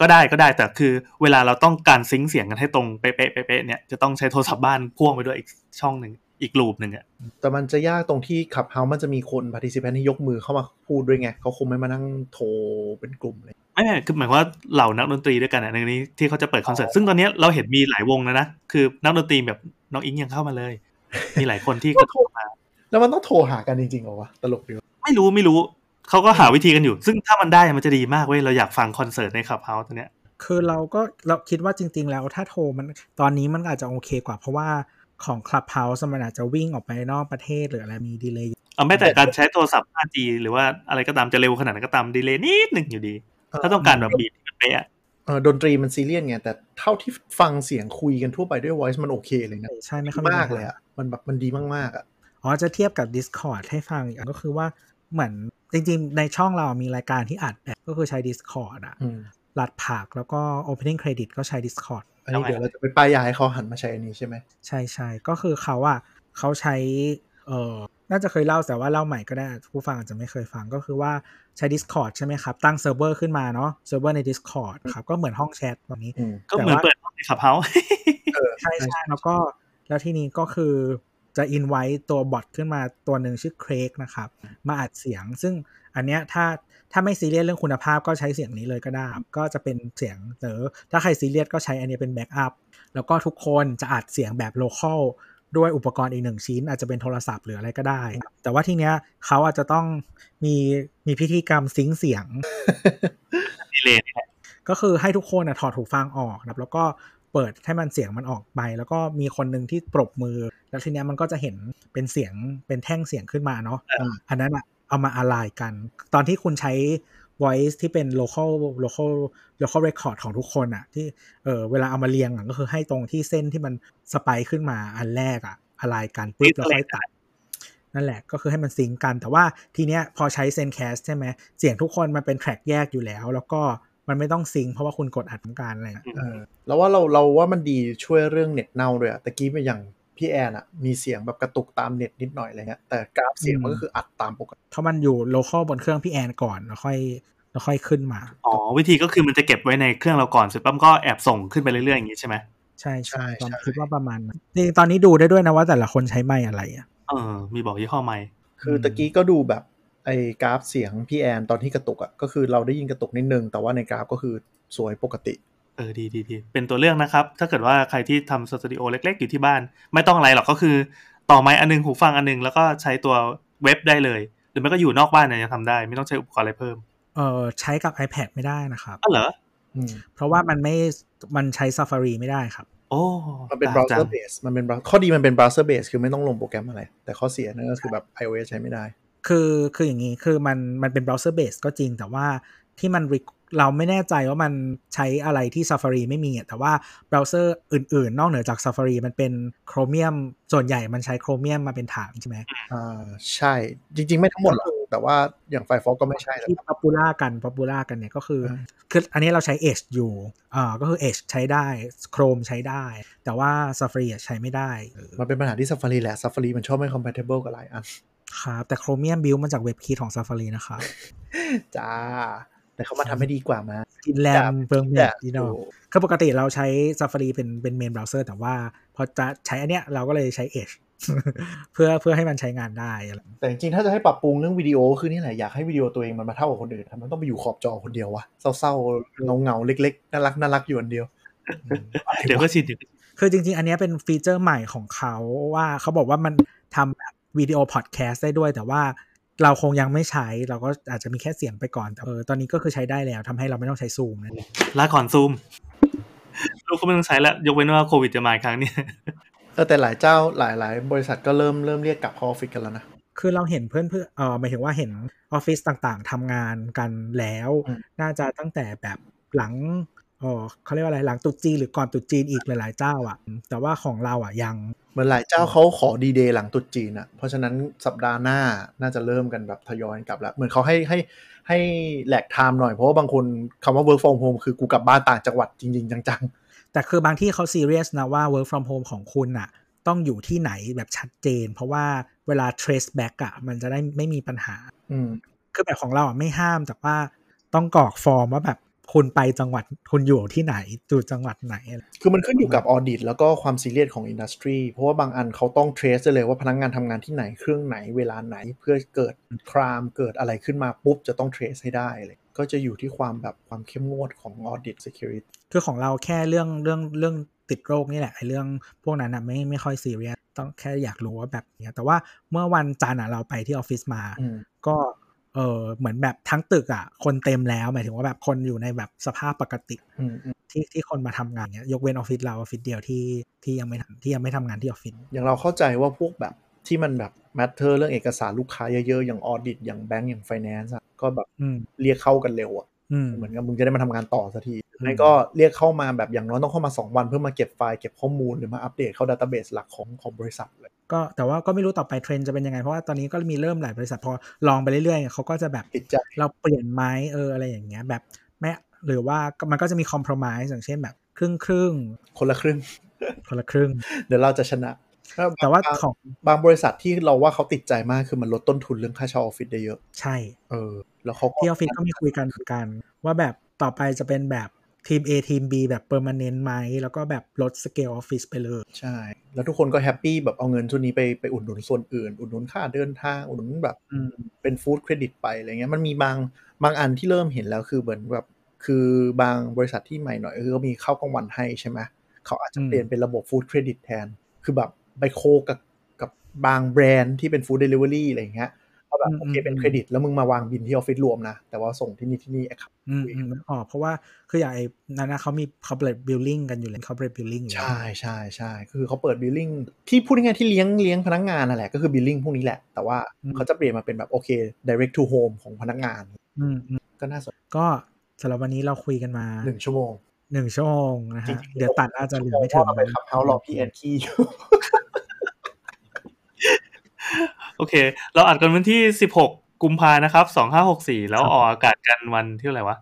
ก็ได้ก็ได้แต่คือเวลาเราต้องการ sync เสียงกันให้ตรงเป๊ะๆเป๊ะๆเนี่ยจะต้องใช้โทรศัพท์บ้านพ่วงไปด้วยอีกช่องหนึ่งอีก loop หนึ่งอะแต่มันจะยากตรงที่ Clubhouse มันจะมีคน participant ที่ยกมือเข้ามาพูดด้วยไง เขาคงไม่มานั่งโทรเป็นกลุ่มเลย ไม่ไม่คือหมายความว่าเหล่านักดนตรีด้วยกันอะในนี้ที่เขาจะเปิดคอนเสิร์ต ซึ่งตอนเนี้ยเราเห็นมีหลายวงแล้วนะ คือนักดนตรีแบบน้องอิงยังเข้ามาเลย มีหลายคนที่ก็โทรมา แล้วมันต้องโทรหากันจริงๆเหรอวะ ตลกดีวะไม่รู้ไม่รู้ เขาก็หาวิธีกันอยู่ ซึ่งถ้ามันได้มันจะดีมากเว้ยเราอยากฟังคอนเสิร์ตใน Clubhouse ตัวเนี้ยคือเราก็เราคิดว่าจริง ๆ แล้วถ้าโทรมันตอนนี้มันอาจจะโอเคกว่าเพราะว่าของ Clubhouse มันอาจจะวิ่งออกไปนอกประเทศหรืออะไรมี delay เอาไม่แต่การใช้โทรศัพท์ 5G หรือว่าอะไรก็ตามจะเร็วขนาดไหนก็ตาม delay นิดหนึ่งอยู่ดี ถ้าต้องการแบบ beat ที่มันเป๊ะอะเออดนตรีมันซีเรียสไงแต่เท่าที่ฟังเสียงคุยกันทั่วไปด้วย voice มันโอเคเลยนะใช่ไม่ค่อยมากปัญหเลยอะมันแบบมันดีมากๆอะอ๋อจะเทียบกับ Discord ให้ฟังอีกอันก็คือว่าเหมือน จริง ๆ ในช่องเรามีรายการที่อัดแบบก็คือใช้ Discord อะอืมลัดผักแล้วก็ Opening Credit ก็ใช้ Discord อันนี้เดี๋ยวเราจะไปป้ายยาให้เขาหันมาใช้อันนี้ใช่ไหมใช่ใช่ก็คือเขาอะเขาใช้เออน่าจะเคยเล่าแต่ว่าเล่าใหม่ก็ได้ผู้ฟังอาจจะไม่เคยฟังก็คือว่าใช้ Discord ใช่ไหมครับ ตั้งเซิร์ฟเวอร์ขึ้นมาเนาะเซิร์ฟเวอร์ใน Discord ครับ ก็เหมือนห้องแชทแบบนี้อืมก็เหมือนแต่ว่าเปิดใน Clubhouseเออใช่ใช่แล้วก็แล้วทีนี้ก็คือ จะอินไว้ตัวบอทขึ้นมาตัวหนึ่งชื่อ Craig นะครับ มาอัดเสียง ซึ่งอันเนี้ยถ้าถ้าไม่ซีเรียสเรื่องคุณภาพก็ใช้เสียงนี้เลยก็ได้ ก็จะเป็นเสียงหรือถ้าใครซีเรียสก็ใช้อันนี้เป็น backup แล้วก็ทุกคนจะอัดเสียงแบบ local ด้วยอุปกรณ์อีกหนึ่งชิ้น อาจจะเป็นโทรศัพท์หรืออะไรก็ได้ แต่ว่าทีเนี้ยเขาอาจจะต้องมีมีพิธีกรรม sync เสียงดีเลยนี่แหละก็คือให้ทุกคนอะถอดหูฟังออกนะครับแล้วก็ เปิดให้มันเสียงมันออกไป แล้วก็มีคนหนึ่งที่ปรบมือ แล้วทีเนี้ยมันก็จะเห็นเป็นเสียงเป็นแท่งเสียงขึ้นมาเนาะอันนั้นอะเอามาอะไรกัน ตอนที่คุณใช้ voice ที่เป็น local local local record ของทุกคนอะที่เออเวลาเอามาเรียงอะก็คือให้ตรงที่เส้นที่มันสไปค์ขึ้นมาอันแรกอะอะไรกันปุ๊บแล้วค่อยตัด นั่นแหละก็คือให้มันซิงก์กัน แต่ว่าทีเนี้ยพอใช้ Zencastr ใช่ไหมเสียงทุกคนมันเป็น track แยกอยู่แล้ว แล้วก็ มันไม่ต้อง sync เพราะว่าคุณกดอัดพร้อมกันอะไรอย่างเงี้ยเออแล้วว่าเราเราว่ามันดีช่วยเรื่องเน็ตเน่าด้วยอะตะกี้มันอย่างพี่แอนอะมีเสียงแบบกระตุกตามเน็ตนิดหน่อยอะไรเงี้ยแต่กราฟเสียงมันก็คืออัดตามปกติเพราะมันอยู่ local บนเครื่องพี่แอนก่อนแล้วค่อยแล้วค่อยขึ้นมา อ๋อ วิธีก็คือมันจะเก็บไว้ในเครื่องเราก่อนเสร็จปั๊บก็แอบส่งขึ้นไปเรื่อยๆอย่างนี้ใช่ไหมใช่ใช่ตอนคิดว่าประมาณนั้นจริงๆตอนนี้ดูได้ด้วยนะว่าแต่ละคนใช้ไมค์อะไรอะเออมีบอกยี่ห้อไหมค์คือตะกี้ก็ดูแบบ ไอ้กราฟเสียงพี่แอนตอนที่กระตุกอะก็คือเราได้ยินกระตุกนิดนึง แต่ว่าในกราฟก็คือสวยปกติ เออดีดีดีเป็นตัวเลือกนะครับ ถ้าเกิดว่าใครที่ทำสตูดิโอเล็ก ๆ อยู่ที่บ้าน ไม่ต้องอะไรหรอกก็คือ ต่อไม้อันนึงหูฟังอันนึง แล้วก็ใช้ตัวเว็บได้เลย หรือไม่ก็อยู่นอกบ้านเนี่ยยังทำได้ ไม่ต้องใช้อุปกรณ์อะไรเพิ่มเออใช้กับ iPad ไม่ได้นะครับอ๋อเหรออืมเพราะว่ามันไม่มันใช้ Safari ไม่ได้ครับโอ้มันเป็นต่างจัง browser base มันเป็น brow- ข้อดีมันเป็น browser base คือไม่ต้องลงโปรแกรมอะไร แต่ข้อเสียนั่นก็คือแบบ iOS ใช้ไม่ได้ คือคืออย่างนี้คือมันมันเป็น browser base ก็จริงแต่ว่าที่มัน re- เราไม่แน่ใจว่ามันใช้อะไรที่ Safari ไม่มีอะแต่ว่าเบราว์เซอร์อื่น ๆ นอกเหนือจาก Safari มันเป็น Chromium ส่วนใหญ่มันใช้ Chromium มาเป็นฐานใช่ไหมอ่าใช่ จริง ๆ ไม่ทั้งหมดหรอกแต่ว่าอย่าง Firefox ก็ไม่ใช่นะที่ครับ popular กัน popular กันเนี่ยก็คืออ่าคืออันนี้เราใช้ Edge อยู่อ่าก็คือ Edge ใช้ได้ Chrome ใช้ได้ แต่ว่า Safari อะใช้ไม่ได้เออมันเป็นปัญหาที่ Safari แหละ Safari มันชอบไม่ compatible กับหลายอัน ครับแต่ Chromium build มาจาก WebKit ของ Safari นะครับจ้า แต่เขามาทำให้ดีกว่ามากินแรมเบิร์มเน็ตดีเนาะถูกคือปกติเราใช้ Safari เป็นเป็น main browser แต่ว่าพอจะใช้อันเนี้ยเราก็เลยใช้ Edge เพื่อเพื่อให้มันใช้งานได้อะไรแต่จริงๆถ้าจะให้ปรับปรุงเรื่องวิดีโอคือนี่แหละ อยากให้วิดีโอตัวเองมันมาเท่ากับคนอื่นทำไมต้องไปอยู่ขอบจอคนเดียววะเศร้าๆเงาๆเล็กๆ น่ารักน่ารักอยู่อันเดียวเดี๋ยวก็ชินเดี๋ยวก็ชินคือจริง ๆ อันเนี้ยเป็นฟีเจอร์ใหม่ของเขาว่าเขาบอกว่ามันทำแบบ วิดีโอพอดแคสต์ได้ด้วยแต่ว่าเราคงยังไม่ใช้เราก็อาจจะมีแค่เสียงไปก่อนแต่เออตอนนี้ก็คือใช้ได้แล้วทำให้เราไม่ต้องใช้ซูมนะลาก่อนซูมลูกก็ไม่ต้องใช้แล้ว ยกเว้นว่าโควิดจะมาอีกครั้งเนี่ยเออแต่หลายเจ้าหลายหลายบริษัทก็เริ่มเริ่มเรียกกลับเข้าออฟฟิศกันแล้วนะคือเราเห็นเพื่อนเพื่อนเออหมายถึงว่าเห็นออฟฟิศต่างๆทำงานกันแล้วอืมน่าจะตั้งแต่แบบหลัง เออเขาเรียกว่าอะไรหลังตรุษจีนหรือก่อนตรุษจีนอีกหลายๆเจ้าอะ แต่ว่าของเราอะยังเหมือนหลายเจ้าเขาขอดีเดย์หลังตรุษจีนอะ เพราะฉะนั้นสัปดาห์หน้าน่าจะเริ่มกันแบบทยอยกลับแล้ว เหมือนเขาให้ให้ให้ lag time หน่อยเพราะว่าบางคนคำว่า work from home คือกูกลับบ้านต่างจังหวัดจริง ๆ จังแต่คือบางที่เขาซีเรียสนะว่า work from home ของคุณอะ ต้องอยู่ที่ไหนแบบชัดเจน เพราะว่าเวลา trace back อะมันจะได้ไม่มีปัญหาๆอืมคือแบบของเราอะไม่ห้ามแต่ว่าต้องกรอกฟอร์มว่าแบบ คุณไปจังหวัดคุณอยู่ที่ไหนอยู่จังหวัดไหนอะไรคือมันขึ้นอยู่กับ audit แล้วก็ความซีเรียสของ industry เพราะว่าบางอันเขาต้อง trace ได้เลยว่าพนักงานทำงานที่ไหนเครื่องไหนเวลาไหนเพื่อเกิด crime เกิดอะไรขึ้นมาปุ๊บจะต้อง trace ให้ได้เลยก็จะอยู่ที่ความแบบความเข้มงวดของออดิต security คือของเราแค่เรื่องเรื่องเรื่องติดโรคนี่แหละไอ้เรื่องพวกนั้นอะไม่ไม่ค่อยซีเรียสต้องแค่อยากรู้ว่าแบบเนี้ยแต่ว่าเมื่อวันจันทร์อะเราไปที่ออฟฟิศมาอืมก็ เออเหมือนแบบทั้งตึกอะ คนเต็มแล้วหมายถึงว่าแบบคนอยู่ในแบบสภาพปกติอืมอืมที่ที่คนมาทำงานเนี้ยยกเว้นออฟฟิศเราออฟฟิศเดียวที่ที่ยังไม่ทำที่ยังไม่ทำงานที่ออฟฟิศอย่างเราเข้าใจว่าพวกแบบที่มันแบบ matter เรื่องเอกสารลูกค้าเยอะๆ อย่าง audit อย่างแบงก์อย่าง finance อะก็แบบอืมเรียกเข้ากันเร็วอะอืมเหมือนกับมึงจะได้มาทำงานต่อสักที อืมไม่ก็เรียกเข้ามาแบบอย่างน้อยต้องเข้ามา 2 วันเพื่อมาเก็บไฟล์เก็บข้อมูลหรือมาอัปเดตเข้าดัต a ้ a s e หลักของของบริษัทเลยก็แต่ว่าก็ไม่รู้ต่อไปเทรนด์จะเป็นยังไง เพราะว่าตอนนี้ก็มีเริ่มหลายบริษัทพอลองไปเรื่อยๆเขาก็จะแบบติดใจเราเปลี่ยนไหมเอออะไรอย่างเงี้ยแบบแม้หรือว่ามันก็จะมี compromise อย่างเช่นแบบ ครึ่งครึ่งคนละครึ่ง คนละครึ่ง เดี๋ยวเราจะชนะแต่ว่าบงของบางบริษัทที่เราว่าเขาติดใจมากคือมันลดต้นทุนเรื่องค่าเช่าออฟฟิศได้เยอะ ใช่ เออ แล้วเขาก็ที่ออฟฟิศก็มีคุยกันเหมือนกัน ว่าแบบต่อไปจะเป็นแบบ ทีม A ทีม B แบบ permanent ไหมแล้วก็แบบลดสเกลออฟฟิศไปเลย ใช่ แล้วทุกคนก็แฮปปี้แบบเอาเงินช่วงนี้ไปไปอุดหนุนส่วนอื่น อุดหนุนค่าเดินทาง อุดหนุนแบบอืมเป็น food credit ไปอะไรเงี้ยมันมีบางบางอันที่เริ่มเห็นแล้วคือเหมือนแบบคือบางบริษัทที่ใหม่หน่อยคือเขามีข้าวกลางวันให้ใช่ไหมเขาอาจจะอืมเปลี่ยนเป็นระบบ food credit แทน คือแบบไป co กับกับบางแบรนด์ที่เป็น food delivery อะไรอย่างเงี้ย ก็แบบอืมโอเคอืมเป็นเครดิต แล้วมึงมาวางบิลที่ออฟฟิศรวมนะ แต่ว่าส่งที่นี่ที่นี่แอคอืมอืมนึกออกเพราะว่าคืออย่างไอ้นั่นนะเขามี corporate billing กันอยู่แล้ว corporate billing อยู่แล้วใช่ใช่ใช่คือเขาเปิด billingที่พูดง่ายๆที่เลี้ยงเลี้ยงพนักงานนั่นแหละก็คือ billing พวกนี้แหละ แต่ว่าอืมเขาจะเปลี่ยนมาเป็นแบบโอเค direct to home ของพนักงานอืมอืมก็น่าสนก็สำหรับวันนี้เราคุยกันมาหนึ่งชั่วโมงหนึ่งชั่วโมงนะฮะจริงๆเดี๋ยวตัดอาจจะเหลือไม่ถึงเราไป Clubhouse รอพี่แอนคีอยู่ โอเค เราอัดกันวันที่16กุมภานะครับ2564แล้วออกอากาศกันวันที่อะไรวะ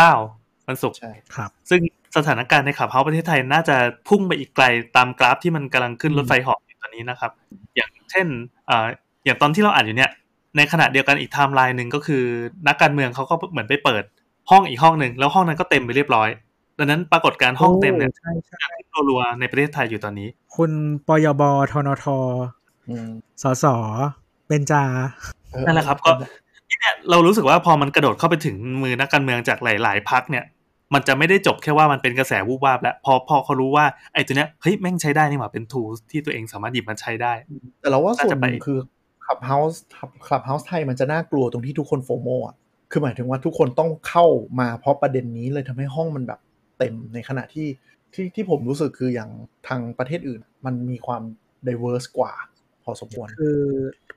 19วันศุกร์ใช่ครับ ซึ่งสถานการณ์ใน Clubhouse ประเทศไทยน่าจะพุ่งไปอีกไกลตามกราฟที่มันกำลังขึ้นรถไฟเหาะอยู่ตอนนี้นะครับ อย่างเช่นอ่าอย่างตอนที่เราอ่านอยู่เนี่ย ในขณะเดียวกันอีกไทม์ไลน์หนึ่งก็คือ นักการเมืองเขาก็เหมือนไปเปิดห้องอีกห้องหนึ่งแล้วห้องนั้นก็เต็มไปเรียบร้อยดังนั้นปรากฏการณ์ห้องเต็มเนี่ยใช่ใช่ขึ้นรัวๆในประเทศไทยอยู่ตอนนี้ คุณปยบทนท อืมสสเบนจาเออนั่นแหละครับก็เนี่ยเรารู้สึกว่าพอมันกระโดดเข้าไปถึงมือนักการเมืองจากหลาย ๆพักเนี่ย มันจะไม่ได้จบแค่ว่ามันเป็นกระแสวูบวาบแล้วพอพอเขารู้ว่าไอ้ตัวเนี้ยเฮ้ยแม่งใช้ได้นี่หว่าเป็นทูที่ตัวเองสามารถหยิบมาใช้ได้ แต่เราว่าส่วนหนึ่งน่าจะไปคือ Clubhouse Clubhouse ไทยมันจะน่ากลัวตรงที่ทุกคน FOMO อะคือหมายถึงว่าทุกคนต้องเข้ามาเพราะประเด็นนี้เลยทำให้ห้องมันแบบเต็มในขณะที่ที่ที่ผมรู้สึกคืออย่างทางประเทศอื่น มันมีความ diverse กว่า พอสมควร คือ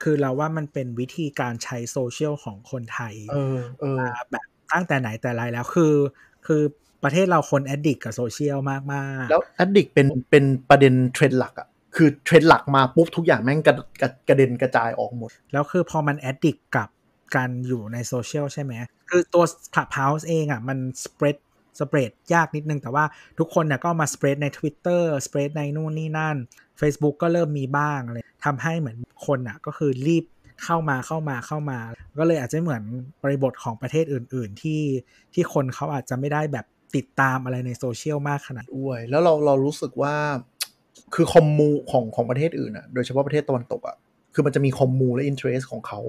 คือเราว่ามันเป็นวิธีการใช้โซเชียลของคนไทยเออเออมาแบบตั้งแต่ไหนแต่ไรแล้วคือคือประเทศเราคน addict กับโซเชียลมากมากๆแล้ว addict เป็นเป็นประเด็นเทรนด์หลักอะคือเทรนด์หลักมาปุ๊บทุกอย่างแม่งกระกระกระเด็นกระจายออกหมด แล้วคือพอมัน addict กับการอยู่ในโซเชียลใช่ไหมคือตัว Clubhouse เองอะมัน spread spread ยากนิดนึง แต่ว่าทุกคนเนี่ยก็มา spread ใน Twitter spread ในนู่นนี่นั่น Facebook ก็เริ่มมีบ้างเลยทำให้เหมือนคนอะก็คือรีบเข้ามาเข้ามาเข้ามา ก็เลยอาจจะเหมือนบริบทของประเทศอื่น ๆ ที่ที่คนเขาอาจจะไม่ได้แบบติดตามอะไรในโซเชียลมากขนาดนั้นด้วยแล้วเราเรารู้สึกว่าคือ commu ของของประเทศอื่นอะโดยเฉพาะประเทศตะวันตกอะคือมันจะมี commu และ interest ของเขา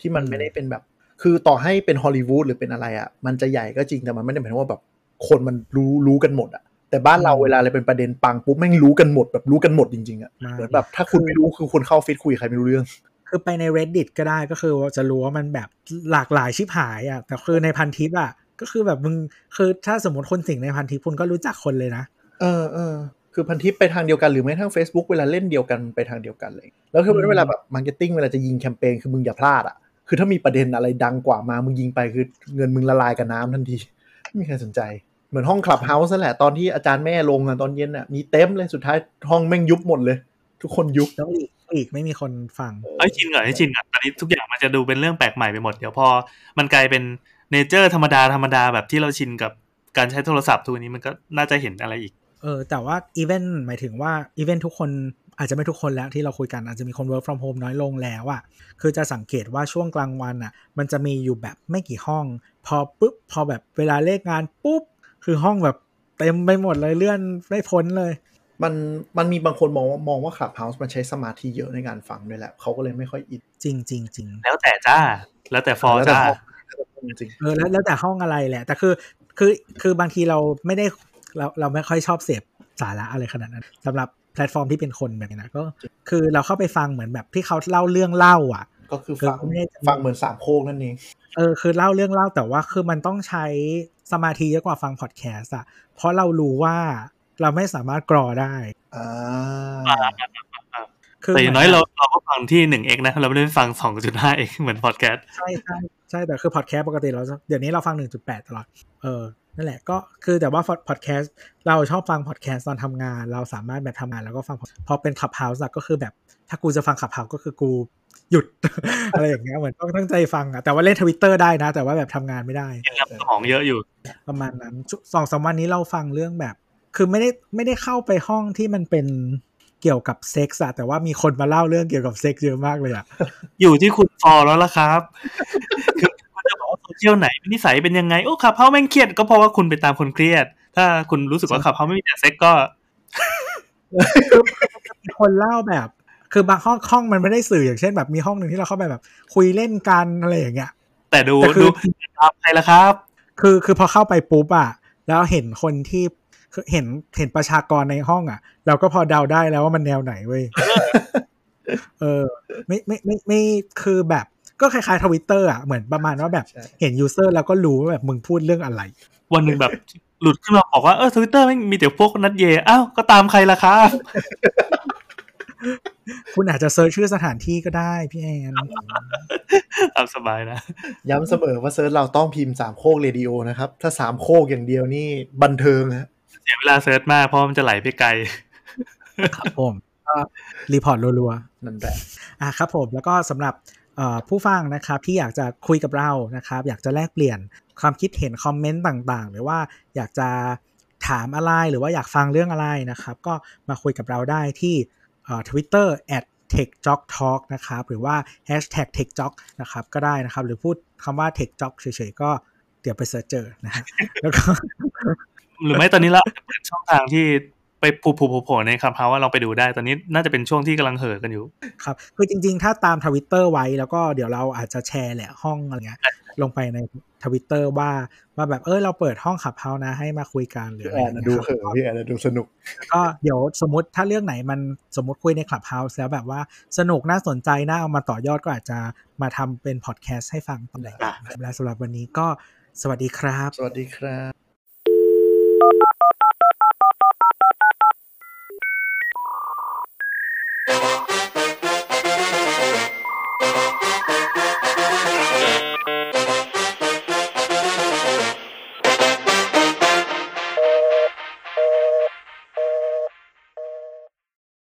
ที่มันไม่ได้เป็นแบบ คือต่อให้เป็นฮอลลีวูดหรือเป็นอะไรอะมันจะใหญ่ก็จริงแต่มันไม่ได้หมายถึงว่าแบบ คนมันรู้รู้กันหมดอะแต่บ้านเราเวลาอะไรเป็นประเด็นปังปุ๊บแม่งรู้กันหมดแบบรู้กันหมดจริงๆอะมากเหมือนแบบถ้าคุณไม่รู้คือคุณเข้า feed คุยกับใครไม่รู้เรื่อง คือไปใน reddit ก็ได้ก็คือจะรู้ว่ามันแบบหลากหลายชิบหายอะแต่คือในพันทิปอะก็คือแบบมึงคือถ้าสมมติคนสิงในพันทิปคุณก็รู้จักคนเลยนะเออเออคือพันทิปไปทางเดียวกันหรือแม้กระทั่ง Facebook เวลาเล่นเดียวกันไปทางเดียวกันเลย แล้วคืออืมเวลาแบบ marketing เวลาจะยิงแคมเปญคือมึงอย่าพลาดอะคือถ้ามีประเด็นอะไรดังกว่ามามึงยิงไปคือเงินมึงละลายกับน้ำทันทีไม่มีใครสนใจ เหมือนห้อง Clubhouse นั่นแหละ ตอนที่อาจารย์แม่ลงอะตอนเย็นอะมีเต็มเลยสุดท้ายห้องแม่งยุบหมดเลย ทุกคนยุบแล้วอีกอีกไม่มีคนฟังเอ้ยชินก่อนให้ชินก่อนตอนนี้ทุกอย่างมันจะดูเป็นเรื่องแปลกใหม่ไปหมด เดี๋ยวพอมันกลายเป็น nature ธรรมดาธรรมดาแบบที่เราชินกับการใช้โทรศัพท์ทุกวันนี้มันก็น่าจะเห็นอะไรอีกเออแต่ว่าอีเวนต์หมายถึงว่าอีเวนต์ทุกคนอาจจะไม่ทุกคนแล้วที่เราคุยกันอาจจะมีคน work from home น้อยลงแล้วอะ่ะคือจะสังเกตว่าช่วงกลางวันอะ่ะมันจะมีอยู่แบบไม่กี่ห้อง พอปุ๊บพอแบบเวลาเลิกงานปุ๊บ คือห้องแบบเต็มไปหมดเลยเลื่อนไม่พ้นเลย มันมันมีบางคนมองว่ามองว่าคลับเฮาส์มันใช้สมาธิเยอะในการฟังด้วยแหละเขาก็เลยไม่ค่อยอินจริงจริงจริงแล้วแต่จ้า แล้วแต่ follow แล้วแต่จ้าห้องจริงเออแล้วแล้วแต่ห้องอะไรแหละ แต่คือคือคือบางทีเราไม่ได้เราเราไม่ค่อยชอบเสพสาระอะไรขนาดนั้นสำหรับแพลตฟอร์มที่เป็นคนแบบนี้นะก็คือเราเข้าไปฟังเหมือนแบบที่เขาเล่าเรื่องเล่า อะ ก็คือฟังคือไม่ได้ฟังเหมือนสามโคกนั่นเองเออคือเล่าเรื่องเล่าแต่ว่าคือมันต้องใช้ สมาธิเยอะกว่าฟังพอดแคสต์อะเพราะเรารู้ว่าเราไม่สามารถกรอได้อ่าคือแต่อย่างน้อยเราเราก็ฟังที่ 1x นะ เราไม่ได้ฟัง 2.5x เหมือนพอดแคสต์ใช่ใช่ใช่แต่คือพอดแคสต์ปกติเราจะเดี๋ยวนี้เราฟัง1.8ตลอดเออ นั่นแหละก็คือแต่ว่าพอดแคสต์เราชอบฟังพอดแคสต์ตอนทำงาน เราสามารถแบบทำงานแล้วก็ฟังพอเป็นคลับเฮาส์ก็คือแบบถ้ากูจะฟังคลับเฮาส์ก็คือกูหยุด อะไรอย่างเงี้ยเหมือนต้องตั้งใจฟังอะแต่ว่าเล่นทวิตเตอร์ได้นะ แต่ว่าแบบทำงานไม่ได้ยังรับสมองเยอะอยู่ ประมาณนั้นคือสองสามวันนี้เราฟังเรื่องแบบ คือไม่ได้ไม่ได้เข้าไปห้องที่มันเป็นเกี่ยวกับเซ็กส์อะแต่ว่ามีคนมาเล่าเรื่องเกี่ยวกับเซ็กส์เยอะมากเลยอะอยู่ที่คุณ follow แล้วล่ะครับ คือ โซเชียลไหนนิสัยเป็นยังไงโอ้คลับเฮาส์แม่งเครียดก็เพราะว่าคุณไปตามคนเครียด ถ้าคุณรู้สึกว่าคลับเฮาส์แม่งมีแต่เซ็กส์ก็มีคนเล่าแบบ คือบางห้องห้องมันไม่ได้สื่ออย่างเช่นแบบมีห้องหนึ่งที่เราเข้าไปแบบ คุยเล่นกันอะไรอย่างเงี้ย แต่ดูแต่คือดูตามใครล่ะครับ คือคือพอเข้าไปปุ๊บอะแล้วเห็นคนที่คือเห็นเห็นประชากรในห้องอะ เราก็พอเดาได้แล้วว่ามันแนวไหนเว้ยเออ ไม่ไม่ไม่ไม่คือแบบ ก็คล้ายๆทวิตเตอร์อะเหมือนประมาณว่าแบบใช่เห็น user แล้วก็รู้ว่าแบบมึงพูดเรื่องอะไร วันหนึ่งแบบหลุดขึ้นมาบอกว่าเออทวิตเตอร์แม่งมีแต่พวกนัดเยอ้าวก็ตามใครล่ะครับคุณอาจจะ search ชื่อสถานที่ก็ได้พี่แอนตามสบายนะ ย้ำเสมอว่า search เราต้องพิมพ์สามโคกเรดิโอนะครับ ถ้าสามโคกอย่างเดียวนี่บันเทิงฮะเสียเวลา search มากเพราะมันจะไหลไปไกล ครับผมก็ report รัวๆ นั่นแหละอะครับผมแล้วก็สำหรับเอ่อ ผู้ฟังนะครับที่อยากจะคุยกับเรานะครับ อยากจะแลกเปลี่ยนความคิดเห็นคอมเมนต์ต่างๆ หรือว่าอยากจะถามอะไรหรือว่าอยากฟังเรื่องอะไรนะครับ ก็มาคุยกับเราได้ที่เอ่อ Twitter at techjocktalk นะครับหรือว่า hashtag techjock นะครับก็ได้นะครับ หรือพูดคำว่า techjock เฉยๆก็เดี๋ยวไปเสิร์ชเจอนะฮะแล้วก็หรือไม่ตอนนี้เราเปิดช่องทางที่ ไปผูผูโผล่ในคับเฮาว่าลองไปดูได้ตอนนี้น่าจะเป็นช่วงที่กำลังเห่อกันอยู่ ครับคือจริง ๆ ถ้าตามทวิตเตอร์ไว้แล้วก็เดี๋ยวเราอาจจะแชร์แหละห้องอะไรเงี้ยลงไปในทวิตเตอร์ว่าว่าแบบเออเราเปิดห้องคลับเฮาส์นะให้มาคุยกันหรืออะไรเงี้น่ะดูเขินพี่แอนน่ะดูสนุก ก็เดี๋ยวสมมติถ้าเรื่องไหนมันสมมติคุยในคลับเฮาส์แล้วแบบว่าสนุกน่าสนใจน่าเอามาต่อยอดก็อาจจะมาทำเป็นพอดแคสต์ให้ฟังต่อไปและสำหรับวันนี้ก็สวัสดีครับ สวัสดีครับ